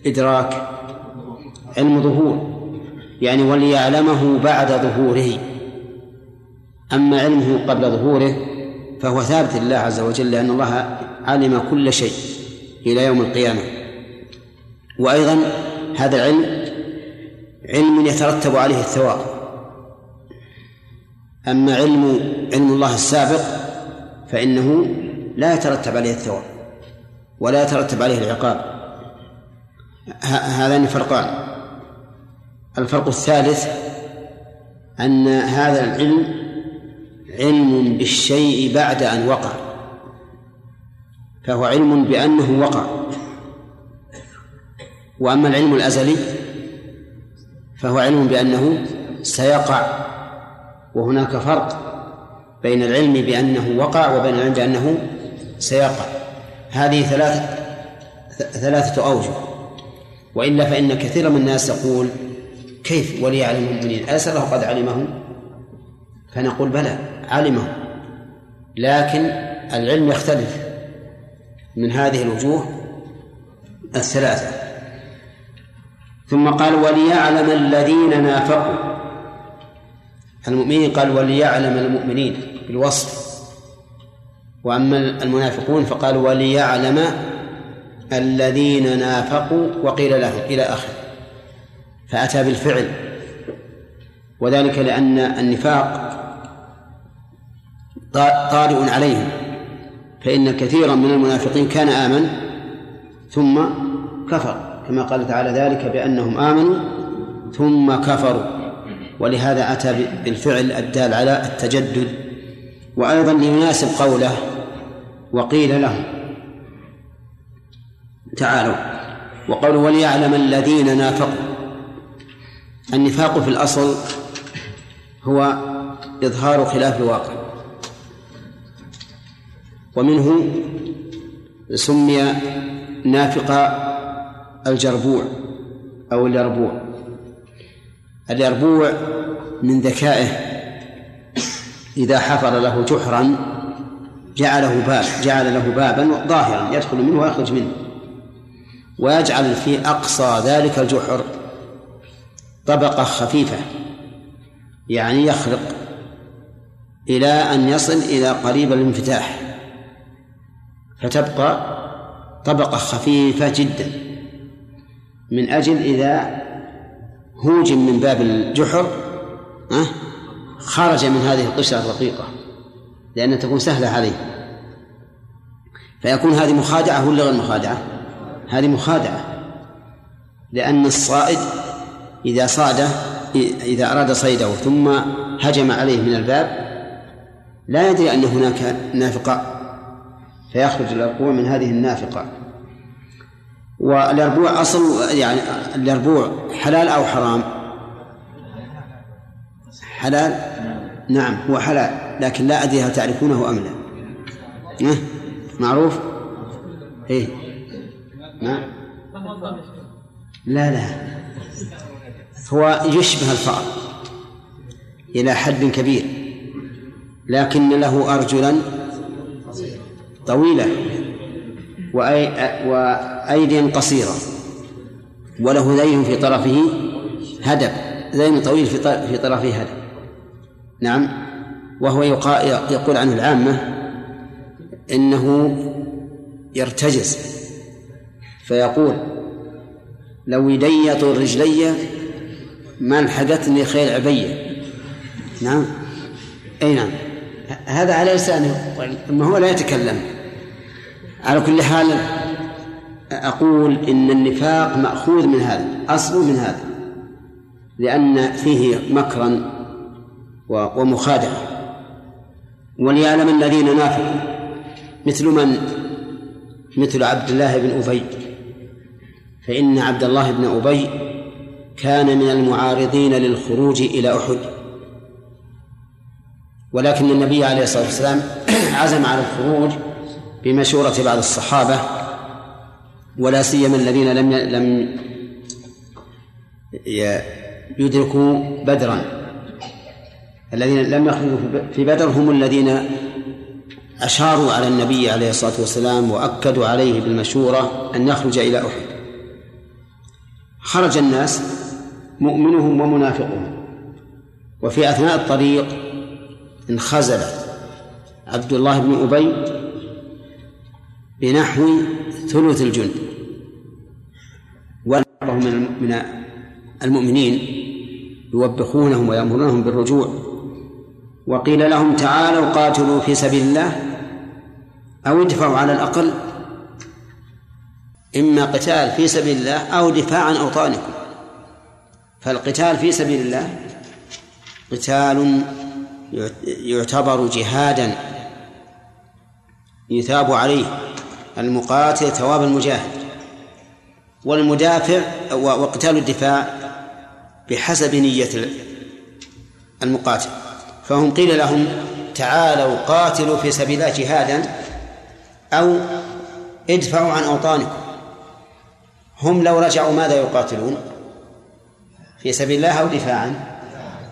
إدراك؟ علم ظهور يعني وليعلمه بعد ظهوره. أما علمه قبل ظهوره فهو ثابت لله عز وجل لأن الله علم كل شيء إلى يوم القيامة. وأيضا هذا العلم علم يترتب عليه الثواب. أما علم علم الله السابق فإنه لا يترتب عليه الثواب ولا يترتب عليه العقاب. هذان فرقان. الفرق الثالث أن هذا العلم علم بالشيء بعد أن وقع. فهو علم بأنه وقع. وأما العلم الأزلي فهو علم بأنه سيقع وهناك فرق بين العلم بأنه وقع وبين العلم بأنه سيقع. هذه ثلاثة ثلاثة أوجه. وإلا فإن كثيرا من الناس يقول كيف ولي يعلم المؤمنين أليس الله قد علمه؟ فنقول بلى. علمه لكن العلم يختلف من هذه الوجوه الثلاثة. ثم قال وليعلم الذين نافقوا. المؤمنين قال وليعلم المؤمنين بالوصف. وأما المنافقون فقال وليعلم الذين نافقوا. وقيل لهم إلى آخر فأتى بالفعل. وذلك لأن النفاق طارئ عليهم. فإن كثيرا من المنافقين كان آمن ثم كفر. كما قال تعالى ذلك بأنهم آمنوا ثم كفروا. ولهذا أتى بالفعل الدال على التجدد. وأيضا ليناسب قوله وقيل لهم تعالوا. وقوله وليعلم الذين نافقوا. النفاق في الأصل هو إظهار خلاف الواقع. ومنه سمي نافق الجربوع أو اليربوع. اليربوع من ذكائه. إذا حفر له جحرا جعله باب جعل له بابا ظاهرا يدخل منه ويخرج منه. ويجعل في أقصى ذلك الجحر طبقة خفيفة يعني يخرق إلى أن يصل إلى قريب الانفتاح. فتبقى طبقة خفيفة جدا. من أجل إذا هوجم من باب الجحر خرج من هذه القشرة الرقيقة لأنها تكون سهلة عليه فيكون هذه مخادعة ولا غير مخادعة؟ هذه مخادعة. لأن الصائد إذا صاد إذا أراد صيده ثم هجم عليه من الباب لا يدري أن هناك نافقة فيخرج الأربوع من هذه النافقة. والأربوع أصل يعني الأربوع حلال أو حرام؟ حلال؟ نعم هو حلال لكن لا أدري هل تعرفونه أم لا. معروف؟ إيه. نعم. لا لا. هو يشبه الفأر إلى حد كبير لكن له أرجلا طويلة وأي وأيدي قصيرة وله ذيل في طرفه هدب ذيل طويل في في طرفه هدب نعم؟ وهو يقول عنه العامة إنه يرتجز فيقول لو يدي طول رجلي ما لحقتني خيل عبية نعم؟ أي نعم. هذا على لسانه ما هو لا يتكلم. على كل حال أقول إن النفاق مأخوذ من هذا أصل من هذا لأن فيه مكرا ومخادعة. وليعلم الذين نافقوا مثل من؟ مثل عبد الله بن أبي. فإن عبد الله بن أبي كان من المعارضين للخروج إلى أحد. ولكن النبي عليه الصلاة والسلام <clears throat> عزم على الخروج بمشورة بعض الصحابة ولا سيما الذين لم لم يدركوا بدرا. الذين لم يخرجوا في بدر هم الذين أشاروا على النبي عليه الصلاة والسلام وأكدوا عليه بالمشورة أن يخرج إلى أحد. خرج الناس مؤمنهم ومنافقهم وفي أثناء الطريق انخزل عبد الله بن أبي بنحو ثلث الجند. من من المؤمنين يوبخونهم ويأمرونهم بالرجوع. وقيل لهم تعالوا قاتلوا في سبيل الله أو ادفعوا على الأقل. إما قتال في سبيل الله أو دفاع عن أوطانكم. فالقتال في سبيل الله قتال يعتبر جهادا يثاب عليه. المقاتل ثواب المجاهد والمدافع وقتال الدفاع بحسب نية المقاتل. فهم قيل لهم تعالوا قاتلوا في سبيل الله جهادا أو ادفعوا عن أوطانكم. هم لو رجعوا ماذا يقاتلون؟ في سبيل الله أو دفاعا؟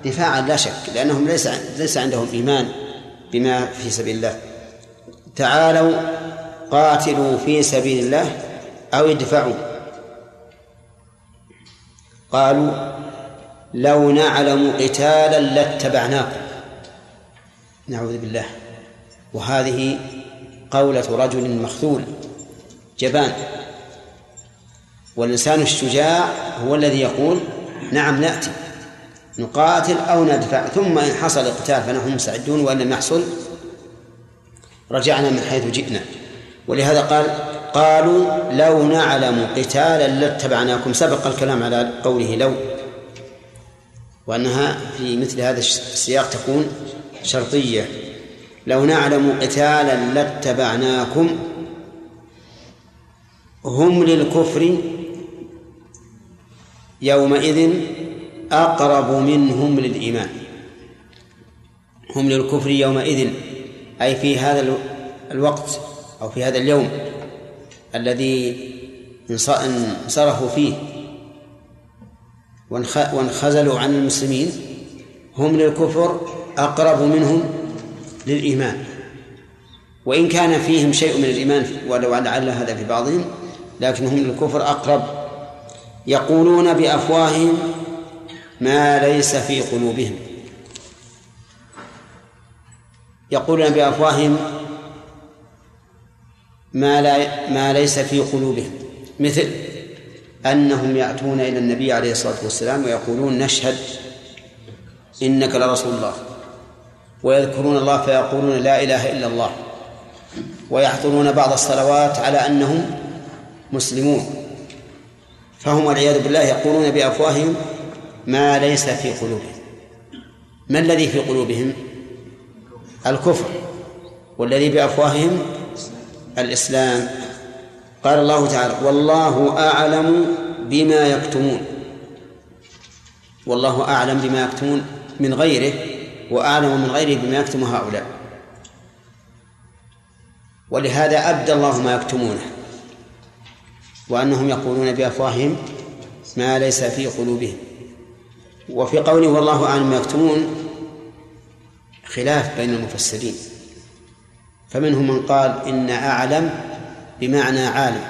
دفاعا لا شك لأنهم ليس ليس عندهم إيمان بما في سبيل الله. تعالوا قاتلوا في سبيل الله أو ادفعوا. قالوا لو نعلم قتالا لاتبعناكم. نعوذ بالله. وهذه قولة رجل مخذول جبان. والإنسان الشجاع هو الذي يقول نعم نأتي نقاتل أو ندفع. ثم إن حصل القتال فنحن مستعدون وإن لم يحصل رجعنا من حيث جئنا. ولهذا قال قالوا لو نعلم قتالا لاتبعناكم. سبق الكلام على قوله لو وأنها في مثل هذا السياق تكون شرطية. لو نعلم قتالا لاتبعناكم هم للكفر يومئذ أقرب منهم للإيمان. هم للكفر يومئذ أي في هذا الوقت أو في هذا اليوم الذي انصرفوا فيه وانخزلوا عن المسلمين هم للكفر أقرب منهم للإيمان. وإن كان فيهم شيء من الإيمان ولو لعل هذا في بعضهم لكنهم للكفر أقرب. يقولون بأفواههم ما ليس في قلوبهم. يقولون بأفواههم ما لا ما ليس في قلوبهم مثل أنهم يأتون إلى النبي عليه الصلاة والسلام ويقولون نشهد إنك لرسول الله ويذكرون الله فيقولون لا إله إلا الله ويحضرون بعض الصلوات على أنهم مسلمون فهم والعياذ بالله يقولون بأفواههم ما ليس في قلوبهم. ما الذي في قلوبهم؟ الكفر والذي بأفواههم الإسلام. قال الله تعالى والله أعلم بما يكتمون. والله أعلم بما يكتمون من غيره وأعلم من غيره بما يكتم هؤلاء. ولهذا أبدى الله ما يكتمونه وأنهم يقولون بأفواههم ما ليس في قلوبهم. وفي قوله والله أعلم ما يكتمون خلاف بين المفسرين. فمنهم من قال إن أعلم بمعنى عالم.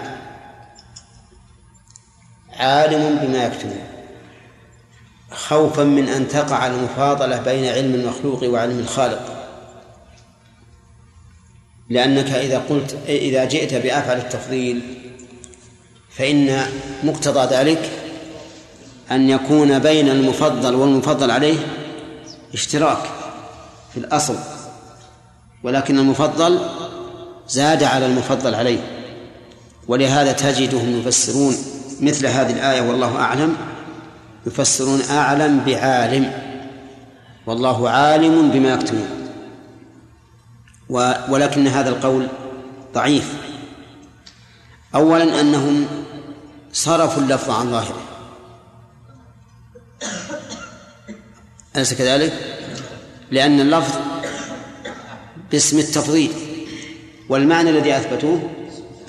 عالم بما يكتمون خوفا من أن تقع المفاضلة بين علم المخلوق وعلم الخالق. لأنك إذا قلت إذا جئت بأفعل التفضيل فإن مقتضى ذلك أن يكون بين المفضل والمفضل عليه اشتراك في الأصل. ولكن المفضل زاد على المفضل عليه. ولهذا تجدهم يفسرون مثل هذه الآية والله أعلم يفسرون أعلم بعالم والله عالم بما يكتمون. ولكن هذا القول ضعيف. أولا أنهم صرفوا اللفظ عن ظاهره. أليس كذلك؟ لأن اللفظ باسم التفضيل. والمعنى الذي أثبتوه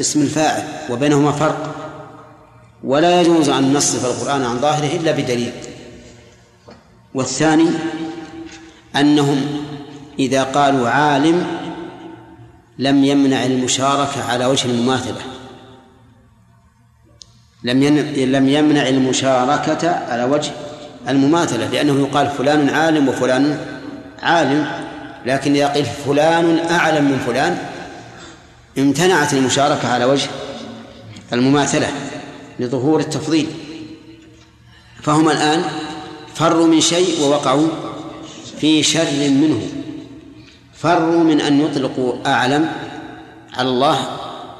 اسم الفاعل وبينهما فرق. ولا يجوز أن نصرف القرآن عن ظاهره إلا بدليل. والثاني أنهم إذا قالوا عالم لم يمنع المشاركة على وجه المماثلة. لم لم يمنع المشاركة على وجه المماثلة لأنه يقال فلان عالم وفلان عالم. لكن إذا قيل فلان أعلم من فلان امتنعت المشاركة على وجه المماثلة لظهور التفضيل. فهم الآن فروا من شيء ووقعوا في شر منه. فروا من أن يطلقوا أعلم على الله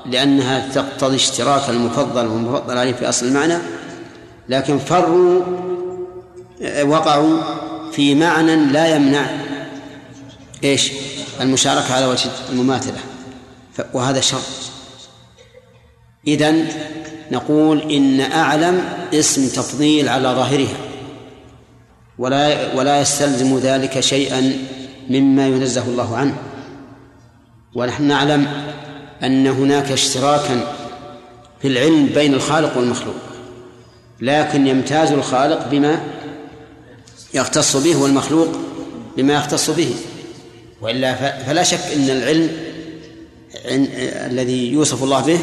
لأنها تقتضي اشتراك المفضل والمفضل عليه في أصل المعنى لكن فروا وقعوا في معنى لا يمنع إيش؟ المشاركة على وجه المماثلة. وهذا شر. إذن نقول إن أعلم اسم تفضيل على ظاهرها. ولا ولا يستلزم ذلك شيئا مما ينزه الله عنه. ونحن نعلم أن هناك اشتراكا في العلم بين الخالق والمخلوق. لكن يمتاز الخالق بما يختص به والمخلوق بما يختص به. وإلا فلا شك إن العلم الذي يوصف الله به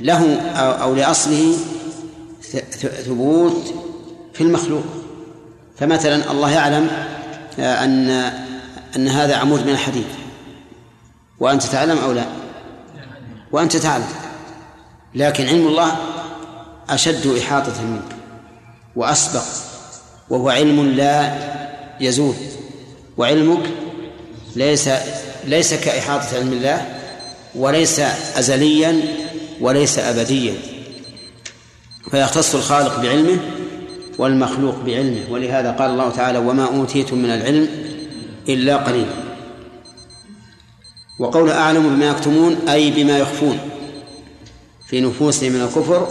له أو لأصله ثبوت في المخلوق. فمثلا الله يعلم ان أن هذا عمود من الحديد وأنت تعلم أو لا؟ وأنت تعلم. لكن علم الله أشد إحاطة منك وأسبق وهو علم لا يزول. وعلمك ليس ليس كإحاطة علم الله وليس أزليا وليس أبديا. فيختص الخالق بعلمه والمخلوق بعلمه. ولهذا قال الله تعالى وما أوتيتم من العلم إلا قليلا. وقول أعلم بما يكتمون أي بما يخفون في نفوسهم من الكفر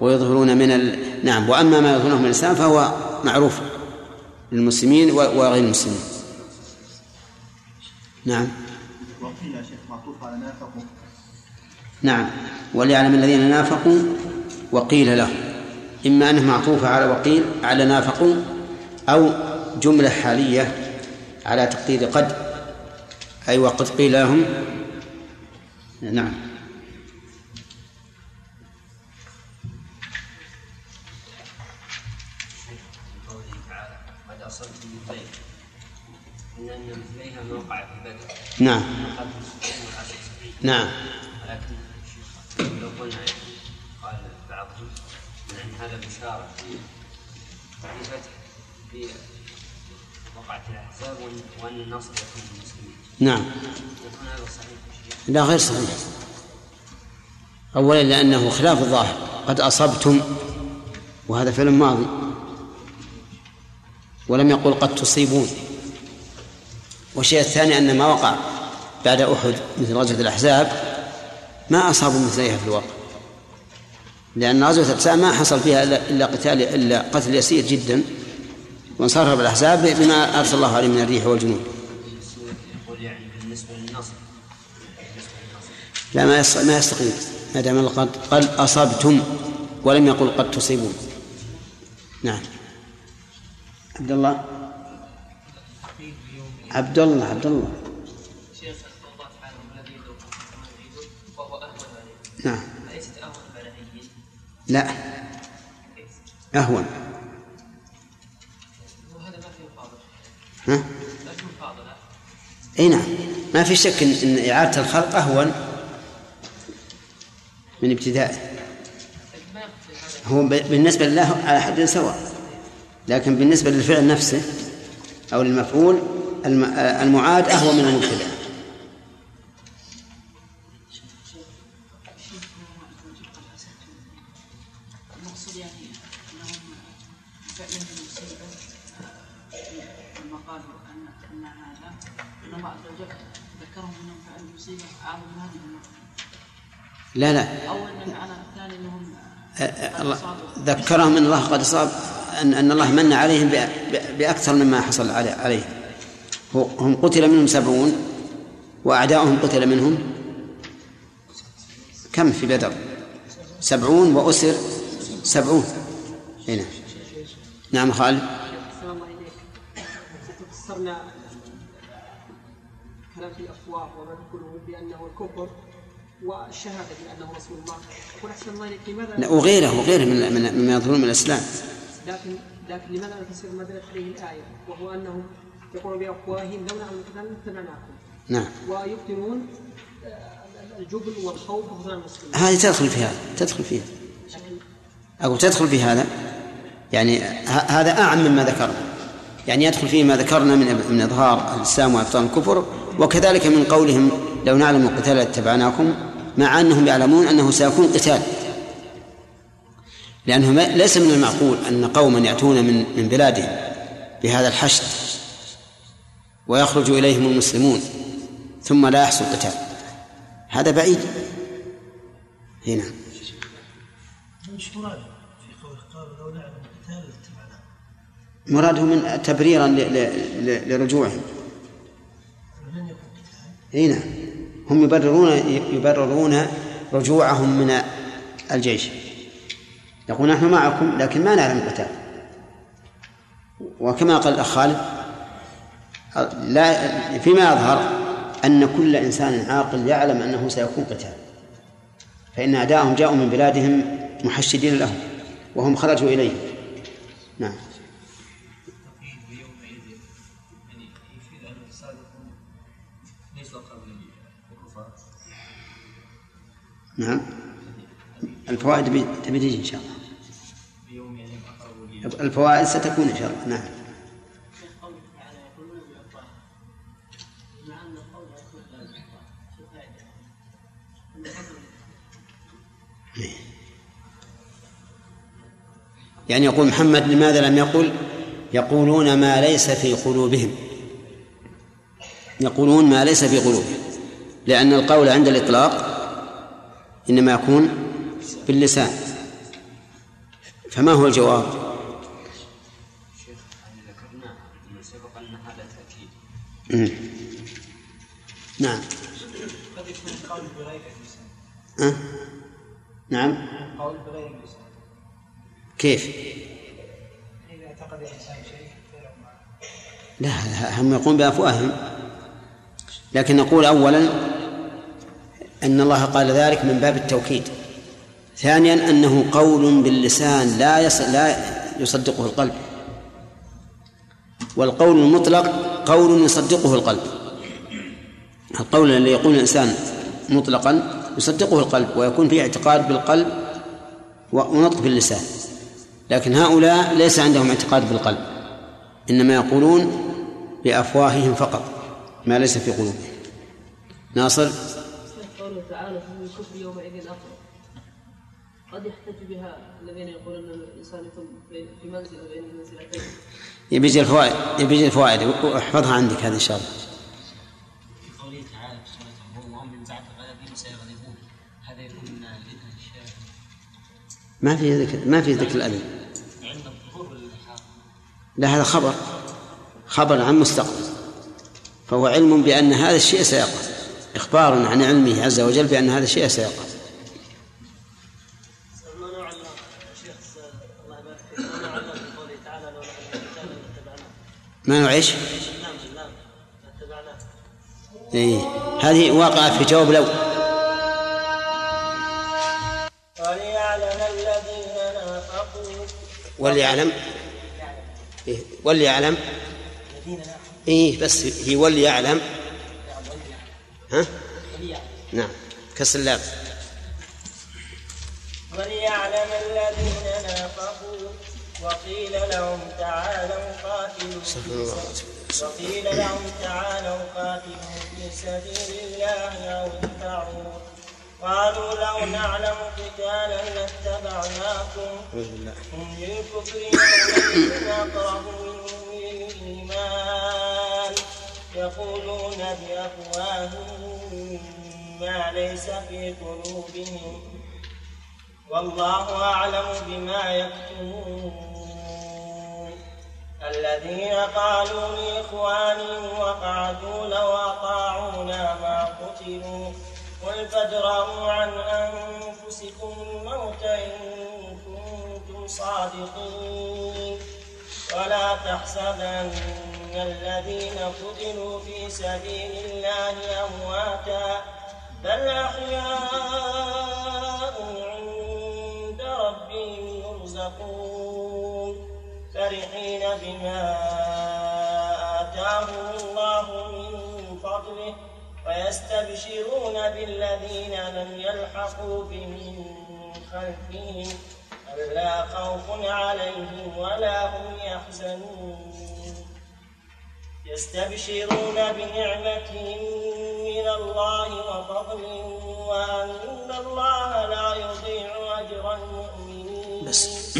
ويظهرون من ال... نعم وأما ما يظهرونه من الإسلام فهو معروف للمسلمين وغير المسلمين. نعم. وقيل يا شيخ معطوف على نافقوا. نعم. وليعلم الذين نافقوا وقيل له. إما أنه معطوف على وقيل على نافقوا أو جملة حالية على تقدير قد. أي وقد قيل لهم. نعم. نعم. نعم. ولكن لو قلنا قال بعضهم ان هذا بشاره في في وقعة الاحزاب وان النصر يكون للمسلمين نعم. يكون هذا صحيح؟ لا غير صحيح. أولا لأنه خلاف الظاهر قد أصبتم وهذا فعل ماضي. ولم يقل قد تصيبون. والشيء الثاني أن ما وقع بعد أحد مثل غزوة الأحزاب ما أصابوا مثليها في الواقع. لأن غزوة الأحزاب ما حصل فيها إلا قتال إلا قتل يسير جدا وانصرف بالأحزاب بما أرسل الله عليه من الريح والجنود لا ما ما يستقيم. ما دام قد قد أصبتم ولم يقل قد تصيبون. نعم. عبد الله؟ عبد الله عبد الله شيخ الله تعالى الذي وهو أهون عليه. نعم. اليست اهون لا. أهون. وهذا ما فيه ها؟ ما فيه مفاضله إي نعم. ما في شك ان إعادة الخلق أهون من ابتدائه. هو بالنسبة لله على حد سواء. لكن بالنسبة للفعل نفسه أو للمفعول المعاد اهون من المره لا لا. أ- الله ذكرهم ان الله قد اصاب ان أن الله من عليهم بأكثر مما حصل علي- عليهم هم قتل منهم سبعون وأعداؤهم قتل منهم كم في بدر؟ سبعون وأسر سبعون. هنا نعم. خالد. الله إليك فسرنا كلام في الأفواه وما القلوب بأنه الكفر والشهادة بأنه رسول الله. يقول أحسن الله إليك لا، لماذا وغيره وغيره من من- مما يظهرون من الإسلام. لكن لكن لماذا تفسير ما دلت عليه الآية؟ وهو أنهم يقولون بافواههم لو نعلم القتال لاتبعناكم نعم. ويبطنون آه، الجبن والخوف وخذلان المسلمين هذه تدخل في هذا تدخل فيها أقول تدخل في هذا يعني هذا أعم مما ذكرنا. يعني يدخل فيه ما ذكرنا من من إظهار الإسلام وإبطال الكفر وكذلك من قولهم لو نعلم القتال لاتبعناكم مع أنهم يعلمون أنه سيكون قتال. لأنه ليس من المعقول أن قوما يأتون من من بلادهم بهذا الحشد. ويخرج إليهم المسلمون ثم لا يحصل قتال. هذا بعيد. هنا. مراده من تبريرا لرجوعهم. نعم هم يبررون يبررون رجوعهم من الجيش. يقول نحن معكم لكن ما نعلم القتال. وكما قال الأخ خالد لا فيما يظهر أن كل إنسان عاقل يعلم أنه سيكون قتال. فإن اعداءهم جاءوا من بلادهم محشدين لهم وهم خرجوا إليه. نعم. أن نعم. الفوائد تبي تجي إن شاء الله. الفوائد ستكون إن شاء الله. نعم. مع أن القول يكون لا شو فائدة؟ يعني يقول محمد لماذا لم يقل يقولون ما ليس في قلوبهم يقولون ما ليس في قلوبهم لأن القول عند الإطلاق إنما يكون باللسان فما هو الجواب شيخ يعني ذكرنا سبق أن هذا تأكيد. نعم. قد يكون القول بغير اللسان أه؟ نعم. القول بغير اللسان كيف؟ إذا اعتقد الإنسان شيء لا هم يقولون بأفواههم. لكن نقول أولا أن الله قال ذلك من باب التوكيد. ثانيا أنه قول باللسان لا. لا يصدقه القلب. والقول المطلق قول يصدقه القلب. القول الذي يقول الإنسان مطلقا يصدقه القلب ويكون فيه اعتقاد بالقلب ونطق باللسان. لكن هؤلاء ليس عندهم اعتقاد بالقلب إنما يقولون بأفواههم فقط ما ليس في قلوبهم. ناصر؟ قوله تعالى الكفر يومئذ أقرب قد يحتج بها الذين يقولون أن الإنسان في منزلة بين المنزلتين. يبي يجي الفوائد يبي يجي الفوائد واحفظها عندك هذه إن شاء الله. ما في ذكر ما في ذكر الأذن لا هذا خبر. خبر عن مستقبل. فهو علم بأن هذا الشيء سيقع. إخبار عن علمه عز وجل بأن هذا الشيء سيقع. ما نوع لاتبعناه إيه. هذه واقعة في جواب لو وليعلم. إيه. وليعلم. إيه بس هي وليعلم. ها؟ نعم. كسر اللام وليعلم الذين نافقوا وقيل لهم تعالوا قاتلوا وقيل لهم تعالوا قاتلوا في سبيل الله أو ادفعوا قالوا لو نعلم قتالا لاتبعناكم. هم للكفر يومئذ أقرب منهم للإيمان. يقولون بأفواههم ما ليس في قلوبهم. والله أعلم بما يكتمون. الذين قالوا لإخوانهم وقعدوا لو أطاعونا ما قتلوا. قل فادرءوا عن أنفسكم الموت إن كنتم صادقين. ولا تحسبن الذين قتلوا في سبيل الله أمواتا بل أحياء عند ربهم يرزقون. فرحين بما آتاهم ويستبشرون بالذين لم يلحقوا بهم من خلفهم ألا خوف عليهم ولا هم يحزنون. يستبشرون بنعمة من الله وفضل وأن الله لا يضيع أجر المؤمنين. بس.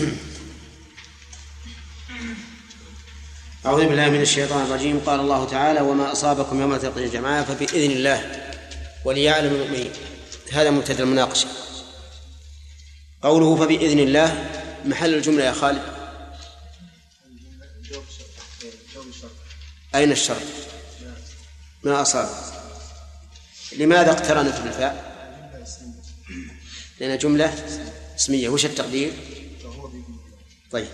<clears throat> أعوذ بالله من الشيطان الرجيم. قال الله تعالى وما أصابكم يوم التقي الجماعة فبإذن الله وليعلم المؤمنين. هذا مبتدأ المناقشة. قوله فبإذن الله محل الجملة يا خالد. أين الشرط؟ ما أصاب لماذا اقترنت بالفاء؟ لأن جملة اسمية. وش التقدير؟ طيب.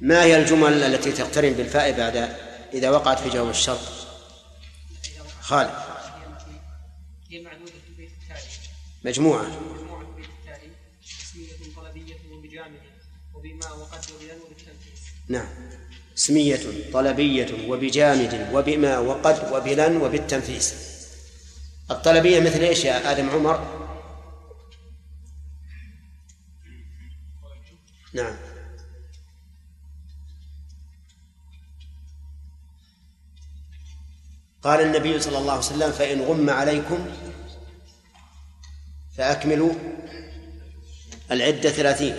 ما هي الجمل التي تقترن بالفاء بعد إذا وقعت في جواب الشرط؟ خالد. هي معدودة البيت التالي مجموعة. مجموعة البيت التالي اسمية طلبية وبما وقد نعم. اسمية طلبية وبجامد وبما وقد وبلن وبالتنفيس. الطلبية مثل إيش يا آدم عمر؟ نعم. قال النبي صلى الله عليه وسلم فإن غم عليكم فأكملوا العدة ثلاثين.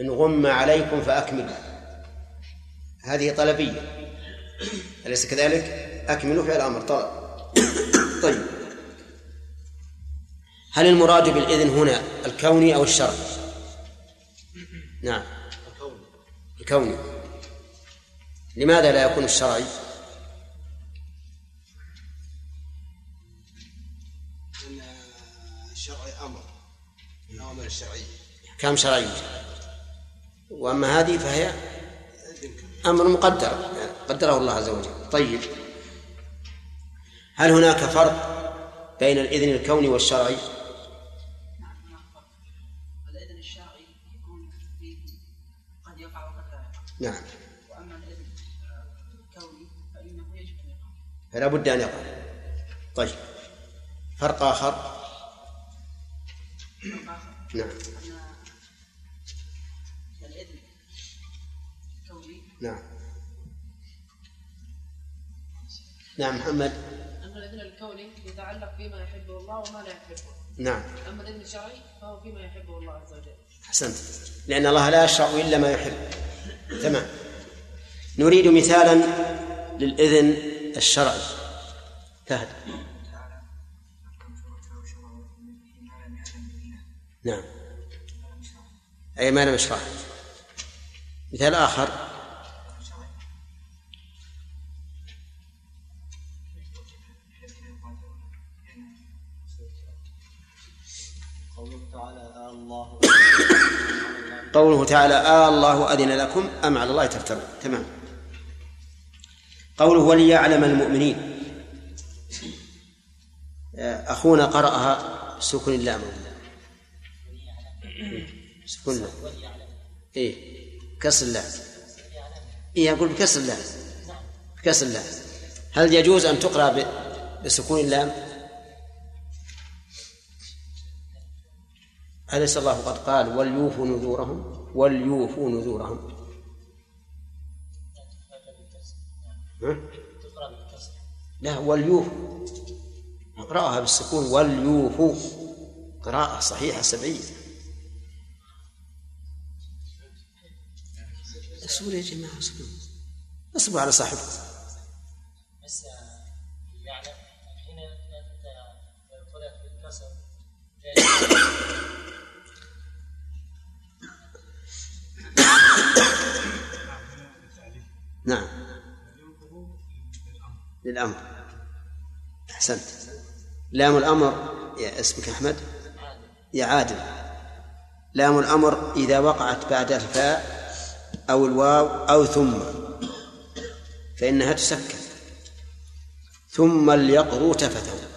إن غم عليكم فأكملوا. هذه طلبية. أليس كذلك؟ أكملوا فعل الأمر. طلب طيب. هل المراد بالإذن هنا الكوني أو الشرعي؟ نعم. الكوني. لماذا لا يكون الشرعي؟ أحكام شرعية؟ وأما هذه فهي أمر مقدر قدره الله عز وجل. طيب هل هناك فرق بين الإذن الكوني والشرعي؟ الإذن الشرعي يكون قد يقع وقد لا يقع. نعم. وأما الإذن الكوني فإنه يجب أن يقع. فلا بد أن يقع. طيب فرق آخر؟ فرق آخر. نعم. نعم. نعم محمد. أن الإذن الكوني يتعلق فيما يحبه الله وما لا يحبه. نعم. أما الإذن الشرعي فهو فيما يحبه الله عز وجل. أحسنت. لأن الله لا يشرع إلا ما يحب. تمام. نريد مثالا للإذن الشرعي. فهد نعم. أي ما لم يشرع. مثال آخر. قوله تعالى آه الله أذن لكم أم على الله تفترون. تمام. قوله وليعلم المؤمنين. آه، أخونا قرأها سكن اللام سكن اللام إيه كسر اللام إيه أقول بكسر اللام بكسر اللام هل يجوز أن تقرأ بسكون اللام أليس الله قد قال وليوفوا نذورهم؟ وليوفوا نذورهم. ها؟ لا وليوفوا. اقرأها بالسكون وليوفوا. قراءة صحيحة سبعية. اصبروا يا جماعة اصبروا. اصبروا على صاحبكم. نعم. للأمر. أحسنت. لام الأمر يا اسمك أحمد؟ يا عادل. لام الأمر إذا وقعت بعد الفاء أو الواو أو ثم فإنها تسكن. ثم ليقضوا تفثهم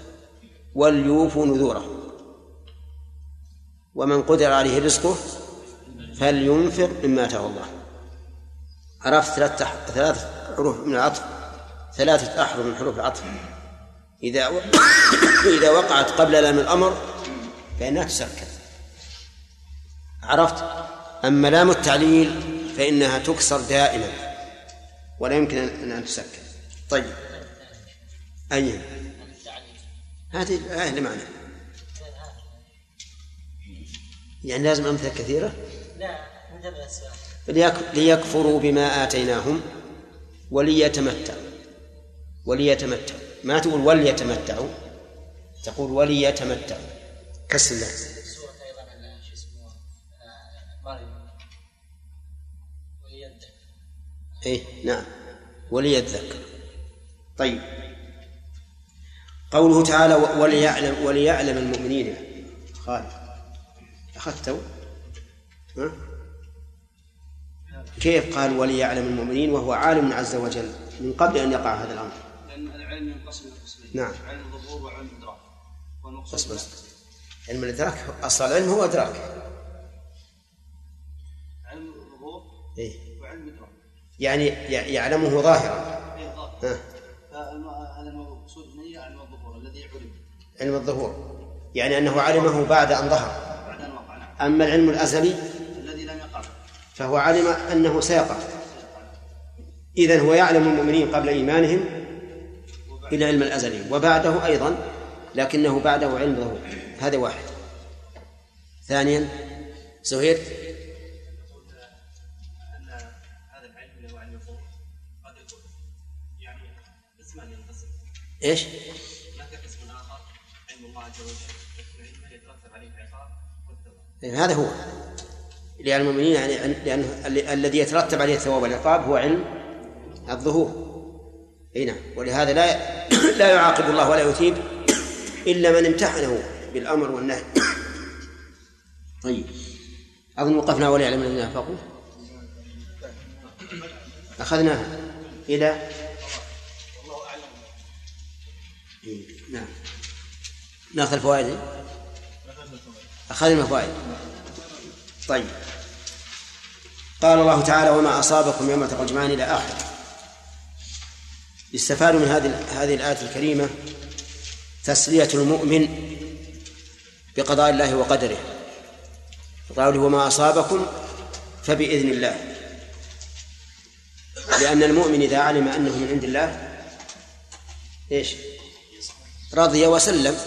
وليوفوا نذورهم ومن قدر عليه رزقه فلينفق مما آتاه الله. عرفت ثلاث ثلاث حروف من العطف. ثلاثة أحرف من حروف العطف. إذا و... <coughs> إذا وقعت قبل لام الأمر فإنها تسكن عرفت؟ أما لام التعليل فإنها تكسر دائما. ولا يمكن أن تسكن طيب. أي؟ هذه الآية اللي معنا يعني لازم أمثلة كثيرة؟ لا مجرد السؤال ليكفروا بما آتيناهم وليتمتعوا. وليتمتعوا. ما تقول وليتمتعوا؟ تقول وليتمتعوا. كسر الله إيه نعم. وليذكر طيب. قوله تعالى وليعلم وليعلم المؤمنين. خالد أخذته ها؟ كيف قال وليعلم المؤمنين وهو عالم عز وجل من قبل أن يقع هذا الأمر؟ لأن العلم ينقسم إلى قسمين. نعم. علم الظهور وعلم الإدراك. والمقصود بس بس. علم الإدراك أصل العلم هو إدراك. علم الظهور إيه؟ وعلم الإدراك. يعني يعلمه ظاهرا. إيه ظاهر. ها. فالم- هذا المقصود هنا علم الظهور الذي علم. علم الظهور. يعني أنه علمه بعد أن ظهر. بعد أن وقع نعم. أما العلم الأزلي فهو علم أنه سيقع. إذن هو يعلم المؤمنين قبل إيمانهم إلى علم الأزلي وبعده أيضا لكنه بعده علم ظهور. هذا واحد. ثانيا زهير؟ إيش؟ هناك قسم اخر علم الله عز وجل يترتب عليه العقاب هذا هو. لأن المؤمنين يعني لأنه ال- الذي يترتب عليه الثواب والعقاب هو علم الظهور. أي نعم. ولهذا لا <coughs> لا يعاقب الله ولا يثيب إلا من امتحنه بالأمر والنهي. طيب. أظن وقفنا وليعلم الذين نافقوا اخذناها إلى إيه، نعم. نأخذ الفوائد أخذنا الفوائد طيب. قال الله تعالى وما أصابكم يوم التقى الجمعان إلى اخره يستفاد من هذه هذه الآية الكريمة تسلية المؤمن بقضاء الله وقدره. قوله وما أصابكم فبإذن الله. لأن المؤمن إذا علم أنه من عند الله إيش؟ رضي وسلم.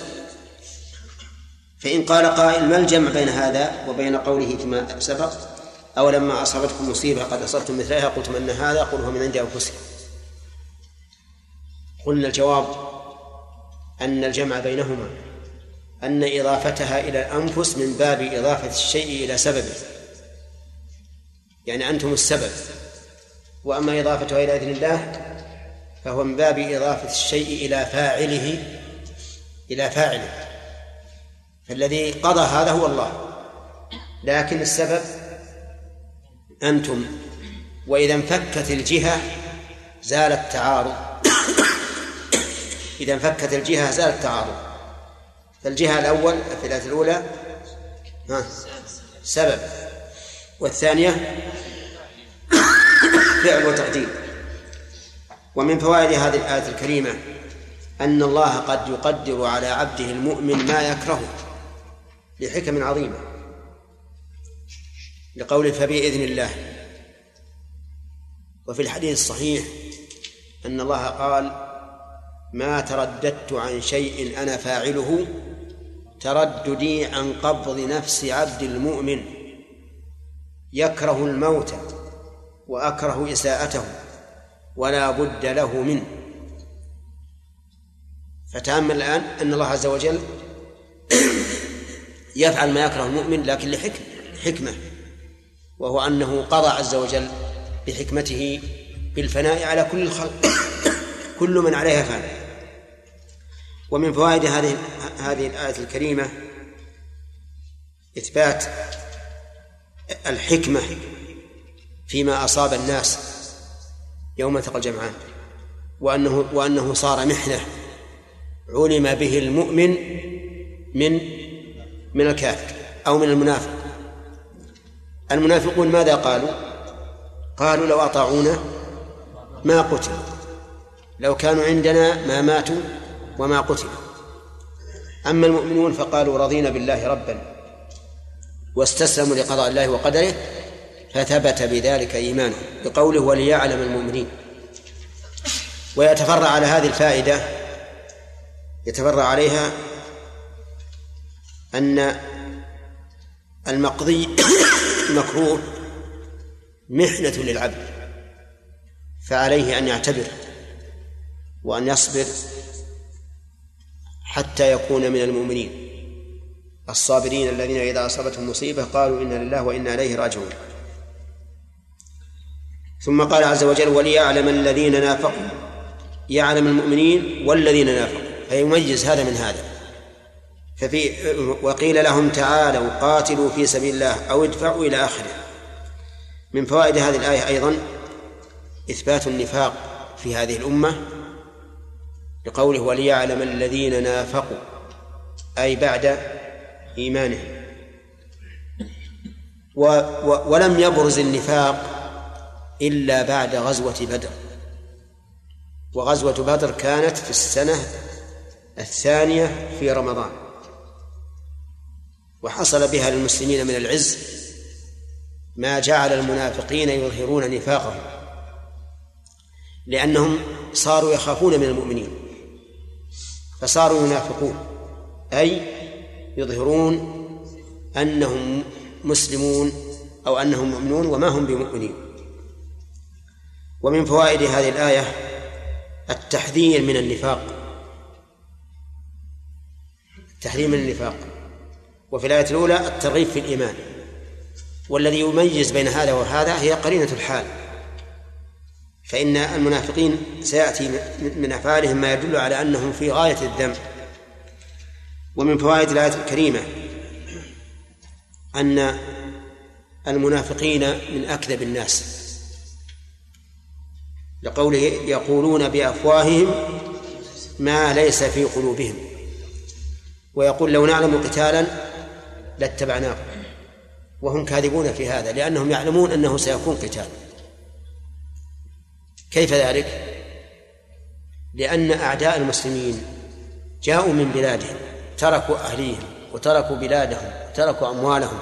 فإن قال قائل ما الجمع بين هذا وبين قوله فيما سبق؟ أو لما أصابتكم مصيبة قد أصبتم مثلها قلتم أن هذا قل هو من عند أنفسكم. قلنا الجواب أن الجمع بينهما أن إضافتها إلى الأنفس من باب إضافة الشيء إلى سببه. يعني أنتم السبب. وأما إضافتها إلى إذن الله فهو من باب إضافة الشيء إلى فاعله إلى فاعله. فالذي قضى هذا هو الله. لكن السبب أنتم وإذا انفكت الجهة زال التعارض. إذا انفكت الجهة زال التعارض. فالجهة الأول الآية الأولى ها سبب. والثانية فعل وتقدير. ومن فوائد هذه الآية الكريمة أن الله قد يقدر على عبده المؤمن ما يكرهه لحكم عظيمة. لقوله فبإذن الله. وفي الحديث الصحيح أن الله قال ما ترددت عن شيء أنا فاعله ترددي عن قبض نفس عبد المؤمن يكره الموت وأكره إساءته ولا بد له منه. فتأمل الآن أن الله عز وجل <coughs> يفعل ما يكره المؤمن لكن لحكم حكمة وهو أنه قضى عز وجل بحكمته بالفناء على كل الخلق كل من عليها فان. ومن فوائد هذه هذه الآية الكريمة إثبات الحكمة فيما أصاب الناس يوم التقى الجمعان وأنه وأنه صار محنة علم به المؤمن من من الكافر أو من المنافق. المنافقون ماذا قالوا؟ قالوا لو أطاعونا ما قتلوا. لو كانوا عندنا ما ماتوا وما قتلوا. أما المؤمنون فقالوا رضينا بالله ربا واستسلموا لقضاء الله وقدره فثبت بذلك إيمانهم بقوله وليعلم المؤمنين. ويتفرع على هذه الفائدة يتفرع عليها أن المقضي المكروه محنة للعبد فعليه أن يعتبر وأن يصبر حتى يكون من المؤمنين. الصابرين الذين إذا أصابتهم مصيبة قالوا إنا لله وإنا إليه راجعون. ثم قال عز وجل وليعلم الذين نافقوا. يعلم المؤمنين والذين نافقوا فيميز هذا من هذا. ففي وقيل لهم تعالوا قاتلوا في سبيل الله أو ادفعوا إلى آخره. من فوائد هذه الآية أيضا إثبات النفاق في هذه الأمة لقوله وليعلم الذين نافقوا أي بعد إيمانهم. و و ولم يبرز النفاق إلا بعد غزوة بدر. وغزوة بدر كانت في السنة الثانية في رمضان. وحصل بها للمسلمين من العز ما جعل المنافقين يظهرون نفاقهم لأنهم صاروا يخافون من المؤمنين فصاروا ينافقون أي يظهرون أنهم مسلمون أو أنهم مؤمنون وما هم بمؤمنين. ومن فوائد هذه الآية التحذير من النفاق التحذير من النفاق. وفي الآية الأولى الترغيب في الإيمان. والذي يميز بين هذا وهذا هي قرينة الحال. فإن المنافقين سيأتي من أفعالهم ما يدل على أنهم في غاية الذنب. ومن فوائد الآية الكريمة أن المنافقين من أكذب الناس. لقوله يقولون بأفواههم ما ليس في قلوبهم. ويقول لو نعلم قتالا لاتبعناكم وهم كاذبون في هذا لأنهم يعلمون أنه سيكون قتال. كيف ذلك؟ لأن أعداء المسلمين جاءوا من بلادهم تركوا أهليهم وتركوا بلادهم وتركوا أموالهم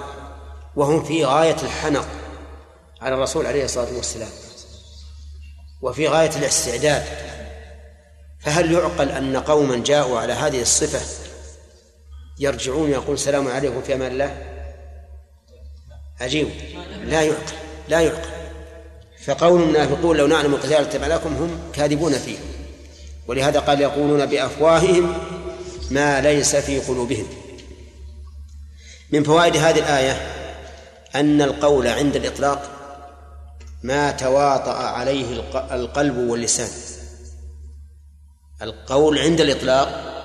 وهم في غاية الحنق على الرسول عليه الصلاة والسلام وفي غاية الاستعداد. فهل يعقل أن قوما جاءوا على هذه الصفة يرجعون يقول السلام عليكم في أمان الله؟ عجيب. لا يعقل لا يعقل. فقول المنافقون لو نعلم القتال اتبعناكم هم كاذبون فيه. ولهذا قال يقولون بأفواههم ما ليس في قلوبهم. من فوائد هذه الآية أن القول عند الإطلاق ما تواطأ عليه القلب واللسان. القول عند الإطلاق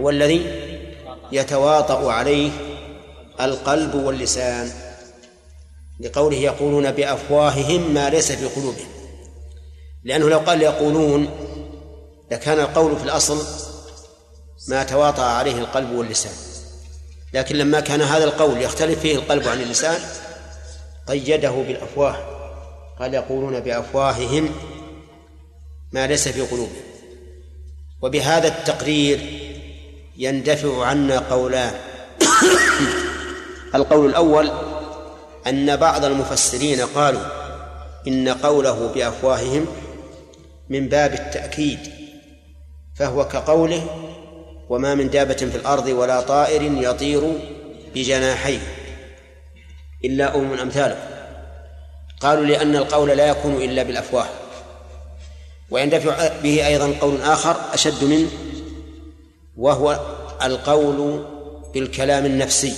هو الذي يتواطأ عليه القلب واللسان لقوله يقولون بأفواههم ما ليس في قلوبهم لأنه لو قال يقولون لكان القول في الأصل ما تواطأ عليه القلب واللسان. لكن لما كان هذا القول يختلف فيه القلب عن اللسان قيده بالأفواه. قال يقولون بأفواههم ما ليس في قلوبهم وبهذا التقرير يندفع عنا قولان القول الأول أن بعض المفسرين قالوا إن قوله بأفواههم من باب التأكيد فهو كقوله وما من دابة في الأرض ولا طائر يطير بجناحيه إلا أم أمثاله. قالوا لأن القول لا يكون إلا بالأفواه. ويندفع به أيضا قول آخر أشد منه وهو القول بالكلام النفسي.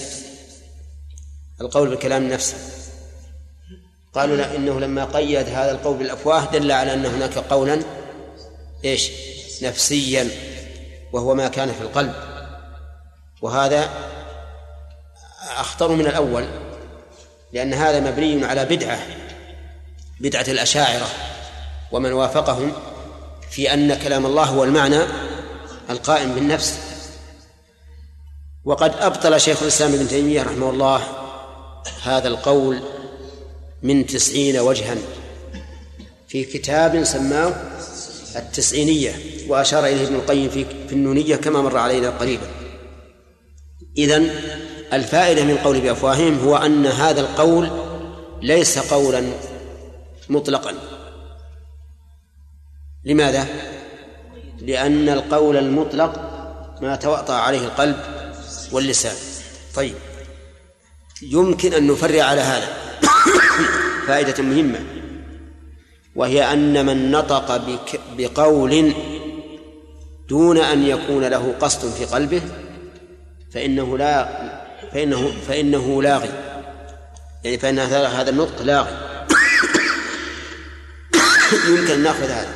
القول بالكلام النفسي. قالوا لا إنه لما قيد هذا القول بالأفواه دل على أن هناك قولا إيش؟ نفسيا وهو ما كان في القلب. وهذا أخطر من الأول لأن هذا مبني على بدعة بدعة الأشاعرة ومن وافقهم في أن كلام الله هو المعنى القائم بالنفس. وقد أبطل شيخ الإسلام ابن تيمية رحمه الله هذا القول من تسعين وجها في كتاب سماه التسعينية وأشار إليه ابن القيم في في النونية كما مر علينا قريبا. إذن الفائدة من قول بأفواههم هو أن هذا القول ليس قولا مطلقا. لماذا؟ لأن القول المطلق ما تواطأ عليه القلب واللسان. طيب. يمكن أن نفرع على هذا. <coughs> فائدة مهمة. وهي أن من نطق بقول دون أن يكون له قصد في قلبه فإنه لا فإنه فإنه لاغي. يعني فإن هذا النطق لاغي. <coughs> يمكن أن نأخذ هذا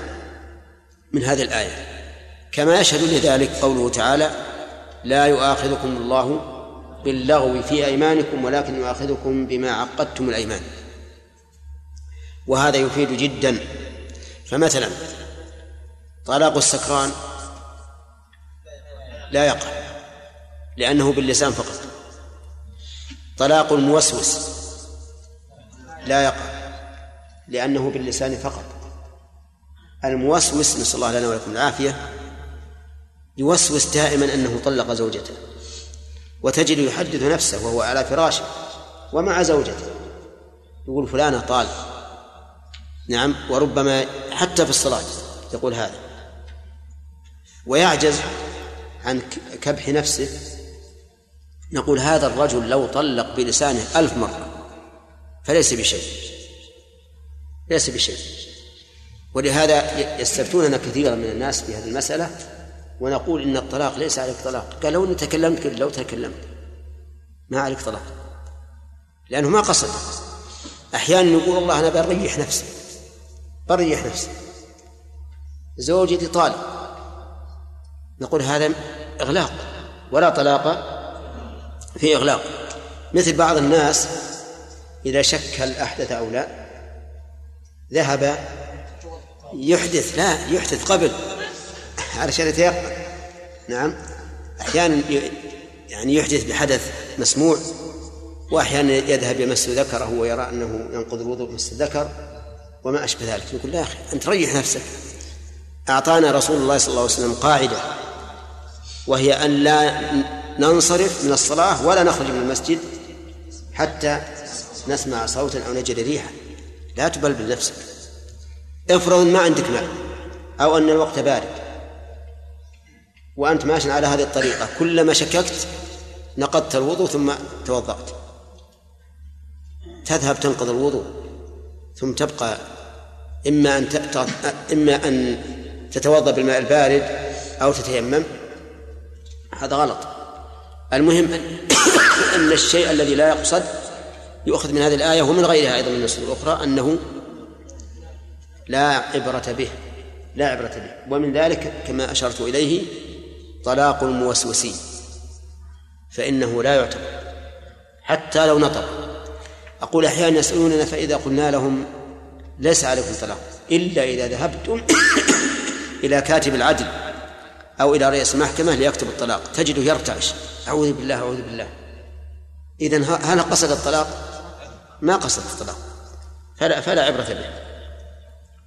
من هذه الآية. كما يشهد لذلك قوله تعالى لا يؤاخذكم الله باللغو في أيمانكم ولكن يؤاخذكم بما عقدتم الأيمان. وهذا يفيد جدا. فمثلا طلاق السكران لا يقع لأنه باللسان فقط. طلاق الموسوس لا يقع لأنه باللسان فقط. الموسوس نسأل الله لنا ولكم العافية يوسوس دائما أنه طلق زوجته وتجد يحدث نفسه وهو على فراشه ومع زوجته. يقول فلانة طال. نعم وربما حتى في الصلاة يقول هذا. ويعجز عن كبح نفسه. نقول هذا الرجل لو طلق بلسانه ألف مرة فليس بشيء. ليس بشيء. ولهذا يستفتوننا كثيرا من الناس في هذه المسألة ونقول إن الطلاق ليس عليك طلاق. قال لو تكلمت لو تكلمت. ما عليك طلاق. لأنه ما قصد. أحيانا يقول الله أنا بريح نفسي. بريح نفسي. زوجتي طالق نقول هذا إغلاق. ولا طلاق في إغلاق. مثل بعض الناس إذا شك هل أحدث أو لا ذهب يحدث لا يحدث قبل. علشان يتيقن نعم. أحيانا يعني يحدث بحدث مسموع وأحيانا يذهب يمس ذكره ويرى أنه ينقض الوضوء مس الذكر وما أشبه ذلك. يقول يا أخي أنت ريح نفسك. أعطانا رسول الله صلى الله عليه وسلم قاعدة وهي أن لا ننصرف من الصلاة ولا نخرج من المسجد حتى نسمع صوتا أو نجد ريحا. لا تبلبل نفسك افرض ما عندك ماء أو أن الوقت بارد. وأنت ماشي على هذه الطريقة. كلما شككت نقضت الوضوء ثم توضأت. تذهب تنقض الوضوء ثم تبقى إما أن إما أن تتوضأ بالماء البارد أو تتيمم. هذا غلط. المهم <coughs> أن الشيء الذي لا يقصد يؤخذ من هذه الآية ومن غيرها أيضا من النصوص الأخرى أنه لا عبرة به لا عبرة به. ومن ذلك كما أشرت إليه طلاق الموسوسين فإنه لا يعتبر حتى لو نطق. أقول أحيانا يسألوننا فإذا قلنا لهم ليس عليكم طلاق إلا إذا ذهبتم <coughs> إلى كاتب العدل أو إلى رئيس المحكمة ليكتب الطلاق تجده يرتعش أعوذ بالله أعوذ بالله. إذن هل قصد الطلاق؟ ما قصد الطلاق فلا فلا عبرة به.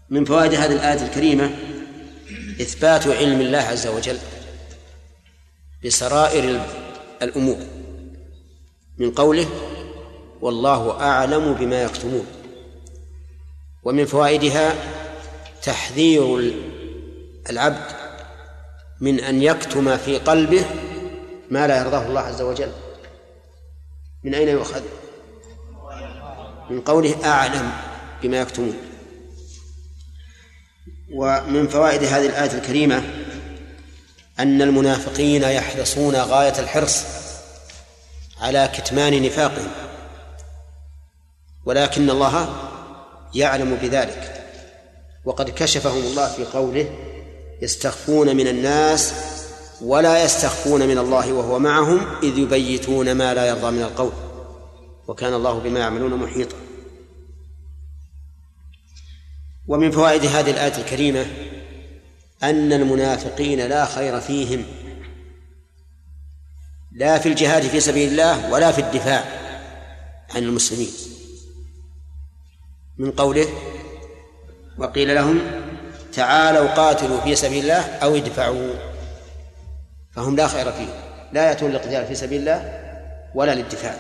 من فوائد هذه الآية الكريمة إثبات علم الله عز وجل بسرائر الأمور. من قوله والله أعلم بما يكتمون ومن فوائدها تحذير العبد من أن يكتم في قلبه ما لا يرضاه الله عز وجل. من أين يؤخذ؟ من قوله أعلم بما يكتمون ومن فوائد هذه الآية الكريمة أن المنافقين يحرصون غاية الحرص على كتمان نفاقهم. ولكن الله يعلم بذلك. وقد كشفهم الله في قوله يستخفون من الناس ولا يستخفون من الله وهو معهم إذ يبيتون ما لا يرضى من القول. وكان الله بما يعملون محيطا. ومن فوائد هذه الآية الكريمة أن المنافقين لا خير فيهم. لا في الجهاد في سبيل الله ولا في الدفاع عن المسلمين. من قوله وقيل لهم تعالوا قاتلوا في سبيل الله أو ادفعوا فهم لا خير فيهم. لا يأتون للقتال في سبيل الله ولا للدفاع.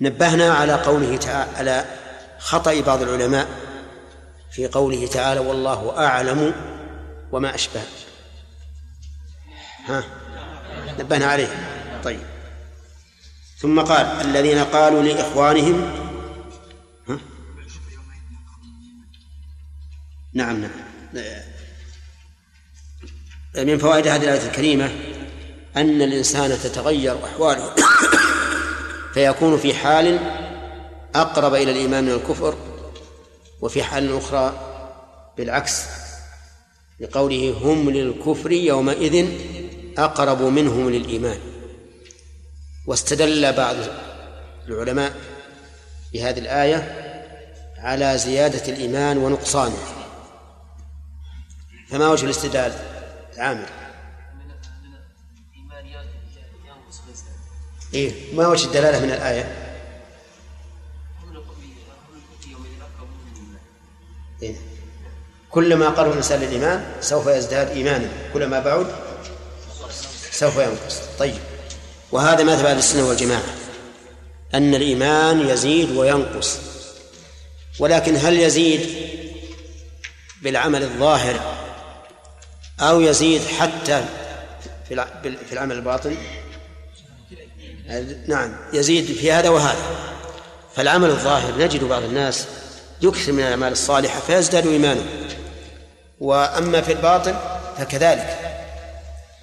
نبهنا على قوله تعالى على خطأ بعض العلماء في قوله تعالى والله أعلم وما أشبه. ها؟ نبهنا عليه. طيب. ثم قال الذين قالوا لإخوانهم ها؟ نعم نعم. من فوائد هذه الآية الكريمة أن الإنسان تتغير أحواله <coughs> فيكون في حال أقرب إلى الإيمان من الكفر وفي حال أخرى بالعكس لقوله هم للكفر يومئذ أقرب منهم للإيمان. واستدل بعض العلماء بهذه الآية على زيادة الإيمان ونقصانه. فما وجه الاستدلال؟ عامر. إيه ما وجه الدلالة من الآية؟ كلما قرب الإنسان للإيمان سوف يزداد إيمانا. كلما بعد سوف ينقص. طيب. وهذا مذهب أهل السنة والجماعة. أن الإيمان يزيد وينقص. ولكن هل يزيد بالعمل الظاهر أو يزيد حتى في العمل الباطن؟ نعم. يزيد في هذا وهذا. فالعمل الظاهر نجد بعض الناس يكثر من الأعمال الصالحة فيزداد إيمانه. وأما في الباطن فكذلك.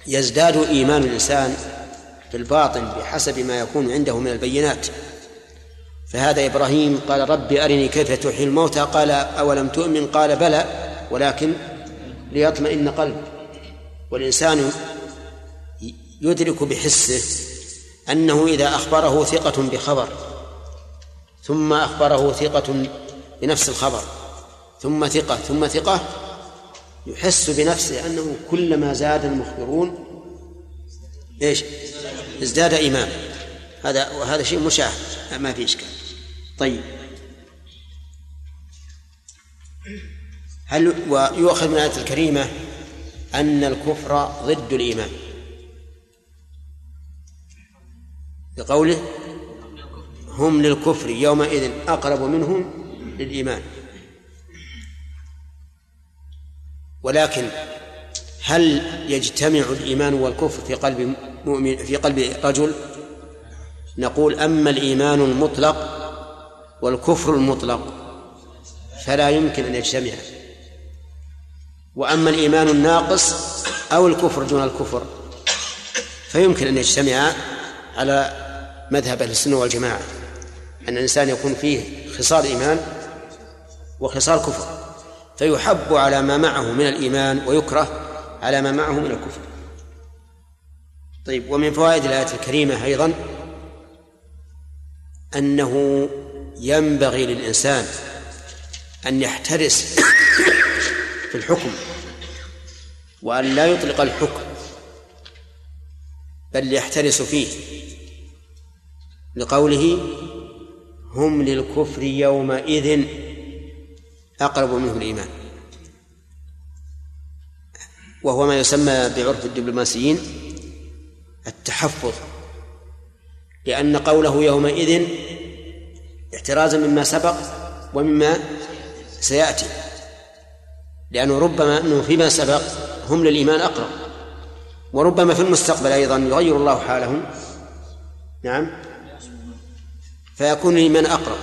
يزداد إيمان الإنسان في الباطن بحسب ما يكون عنده من البينات. فهذا إبراهيم قال ربي أرني كيف تحيي الموتى؟ قال أولم تؤمن؟ قال بلى. ولكن ليطمئن قلب. والإنسان يدرك بحسه أنه إذا أخبره ثقة بخبر ثم أخبره ثقة بنفس الخبر ثم ثقة ثم ثقة يحس بنفسه أنه كلما زاد المخبرون إيش؟ ازداد إيمان هذا وهذا شيء مشاهد ما في إشكال. طيب. هل ويؤخذ من الآية الكريمة أن الكفر ضد الإيمان؟ بقوله هم للكفر يومئذ أقرب منهم للإيمان. ولكن هل يجتمع الإيمان والكفر في قلب مؤمن في قلب رجل؟ نقول أما الإيمان المطلق والكفر المطلق فلا يمكن أن يجتمع. وأما الإيمان الناقص أو الكفر دون الكفر فيمكن أن يجتمعا على مذهب أهل السنة والجماعة أن الإنسان يكون فيه خصال إيمان وخصال كفر. فيحب على ما معه من الإيمان ويكره على ما معه من الكفر. طيب ومن فوائد الآية الكريمة أيضا أنه ينبغي للإنسان أن يحترس في الحكم وأن لا يطلق الحكم بل يحترس فيه. لقوله هم للكفر يومئذ أقرب منه الإيمان. وهو ما يسمى بعرف الدبلوماسيين التحفظ. لأن قوله يومئذ احترازا مما سبق ومما سيأتي. لأنه ربما أنه فيما سبق هم للإيمان أقرب. وربما في المستقبل أيضا يغير الله حالهم. نعم. فيكون الإيمان أقرب.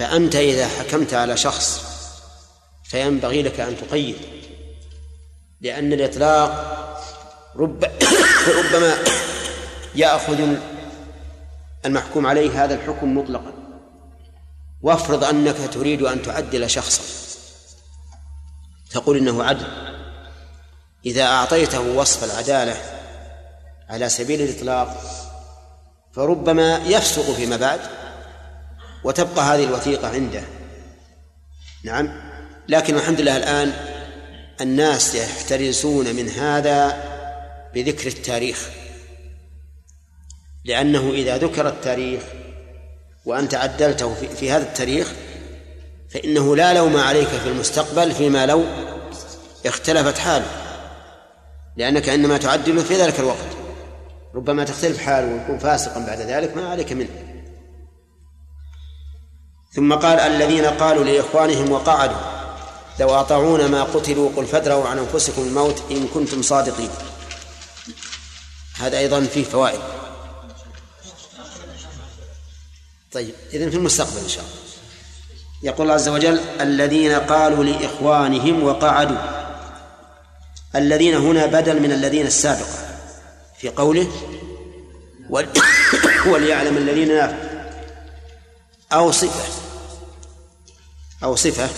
فأنت إذا حكمت على شخص فينبغي لك أن تقيد لأن الإطلاق رب <coughs> ربما يأخذ المحكوم عليه هذا الحكم مطلقا. وافرض أنك تريد أن تعدل شخصا. تقول إنه عدل. إذا أعطيته وصف العدالة على سبيل الإطلاق فربما يفسق فيما بعد. وتبقى هذه الوثيقة عنده. نعم. لكن الحمد لله الآن الناس يحترسون من هذا بذكر التاريخ. لأنه إذا ذكر التاريخ وأنت عدلته في, هذا التاريخ فإنه لا لوم عليك في المستقبل فيما لو اختلفت حاله. لأنك إنما تعدل في ذلك الوقت. ربما تختلف حاله ويكون فاسقا بعد ذلك ما عليك منه. ثم قال الذين قالوا لإخوانهم وقعدوا لو أطاعون ما قتلوا قل فادروا عن أنفسكم الموت إن كنتم صادقين. هذا أيضا فيه فوائد. طيب إذن في المستقبل إن شاء الله. يقول الله عز وجل الذين قالوا لإخوانهم وقعدوا. الذين هنا بدل من الذين السابقة. في قوله <coughs> وليعلم الذين نافقوا. أو صفة. أو صفة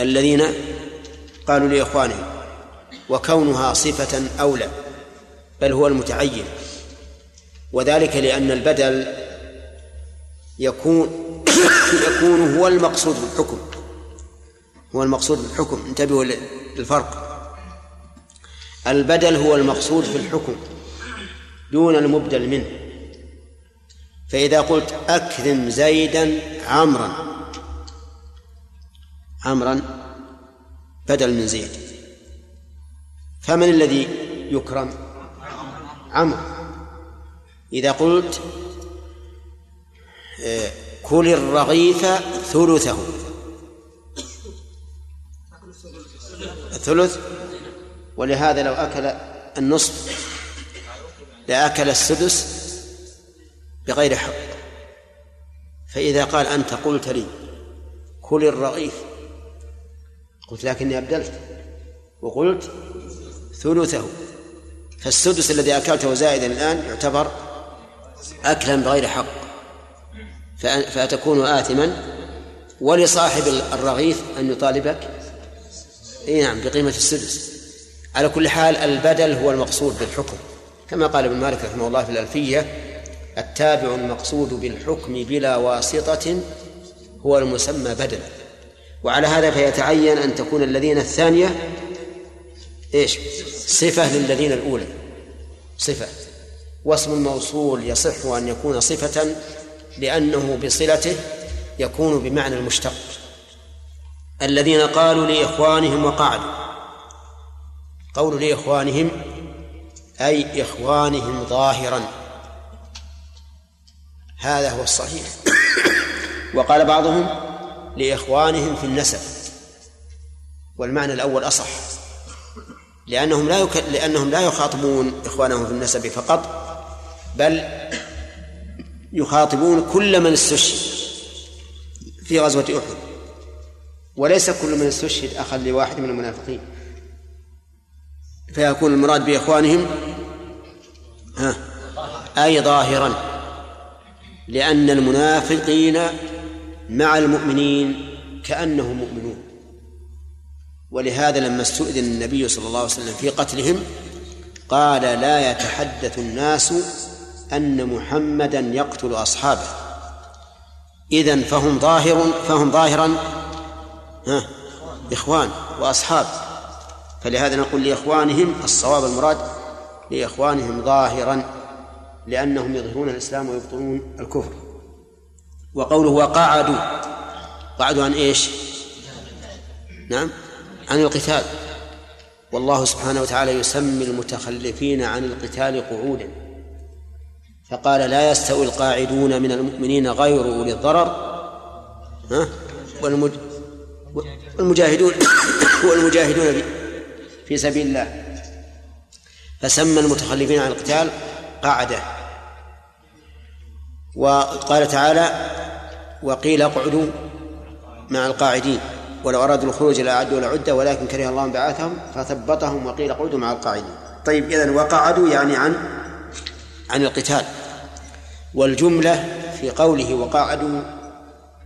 الذين قالوا لإخوانهم وكونها صفة أولى بل هو المتعين. وذلك لأن البدل يكون <coughs> يكون هو المقصود بالحكم هو المقصود بالحكم انتبهوا للفرق. البدل هو المقصود في الحكم دون المبدل منه. فإذا قلت أكرم زيدا عمرا عمرا بدل من زيد. فمن الذي يكرم؟ عمرو. إذا قلت آه، كل الرغيف ثلثه. الثلث؟ ولهذا لو أكل النصف لأكل السدس بغير حق. فإذا قال أنت قلت لي كل الرغيف قلت لكني أبدلت وقلت ثلثه. فالسدس الذي أكلته زائدا الآن يعتبر أكلا بغير حق. فتكون آثما. ولصاحب الرغيف أن يطالبك؟ إي نعم بقيمة السدس. على كل حال البدل هو المقصود بالحكم. كما قال ابن مالك رحمه الله في الألفية التابع المقصود بالحكم بلا واسطة هو المسمى بدلا. وعلى هذا فيتعين أن تكون الذين الثانية إيش؟ صفة للذين الأولى. صفة. واسم الموصول يصح أن يكون صفة لأنه بصلته يكون بمعنى المشتق. الذين قالوا لإخوانهم وقعدوا. قول لإخوانهم أي إخوانهم ظاهرا. هذا هو الصحيح. وقال بعضهم لإخوانهم في النسب. والمعنى الأول أصح. لأنهم لا يك... لأنهم لا يخاطبون إخوانهم في النسب فقط بل يخاطبون كل من استشهد في غزوة أحد. وليس كل من استشهد أخا لواحد من المنافقين. فيكون المراد بإخوانهم ها أي ظاهرا لأن المنافقين مع المؤمنين كأنهم مؤمنون. ولهذا لما استؤذن النبي صلى الله عليه وسلم في قتلهم قال لا يتحدث الناس أن محمدا يقتل أصحابه. إذن فهم ظاهر فهم ظاهرا ها إخوان وأصحاب. فلهذا نقول لإخوانهم الصواب المراد لإخوانهم ظاهرا لأنهم يظهرون الإسلام ويبطلون الكفر. وقوله وقعدوا قعدوا عن إيش؟ نعم عن القتال. والله سبحانه وتعالى يسمي المتخلفين عن القتال قعودا. فقال لا يستوي القاعدون من المؤمنين غير أولي الضرر. ها؟ والمج... والمجاهدون <coughs> والمجاهدون في سبيل الله. فسمى المتخلفين عن القتال قعده وقال تعالى وقيل اقعدوا مع القاعدين ولو أرادوا الخروج لأعدوا لعدة ولكن كره الله بعثهم فثبطهم وقيل اقعدوا مع القاعدين. طيب إذن وقعدوا يعني عن؟ عن القتال. والجملة في قوله وقعدوا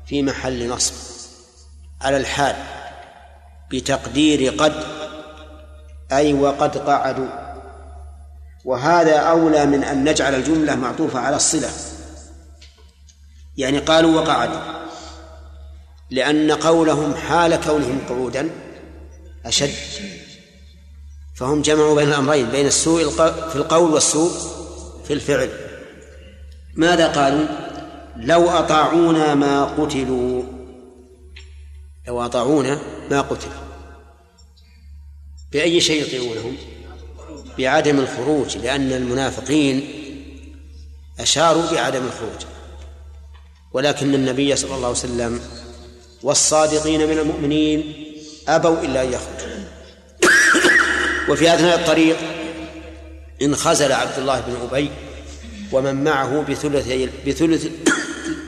في محل نصب على الحال بتقدير قد أي وقد قعدوا. وهذا أولى من أن نجعل الجملة معطوفة على الصلة. يعني قالوا وقعدوا لأن قولهم حال كونهم قعودا أشد. فهم جمعوا بين الأمرين بين السوء في القول والسوء في الفعل. ماذا قالوا؟ لو أطاعونا ما قتلوا. لو أطاعونا ما قتل بأي شيء يطيعونهم؟ بعدم الخروج لأن المنافقين أشاروا بعدم الخروج. ولكن النبي صلى الله عليه وسلم والصادقين من المؤمنين أبوا إلا أن يخرجوا وفي أثناء الطريق انخزل عبد الله بن أبي ومن معه بثلث بثلث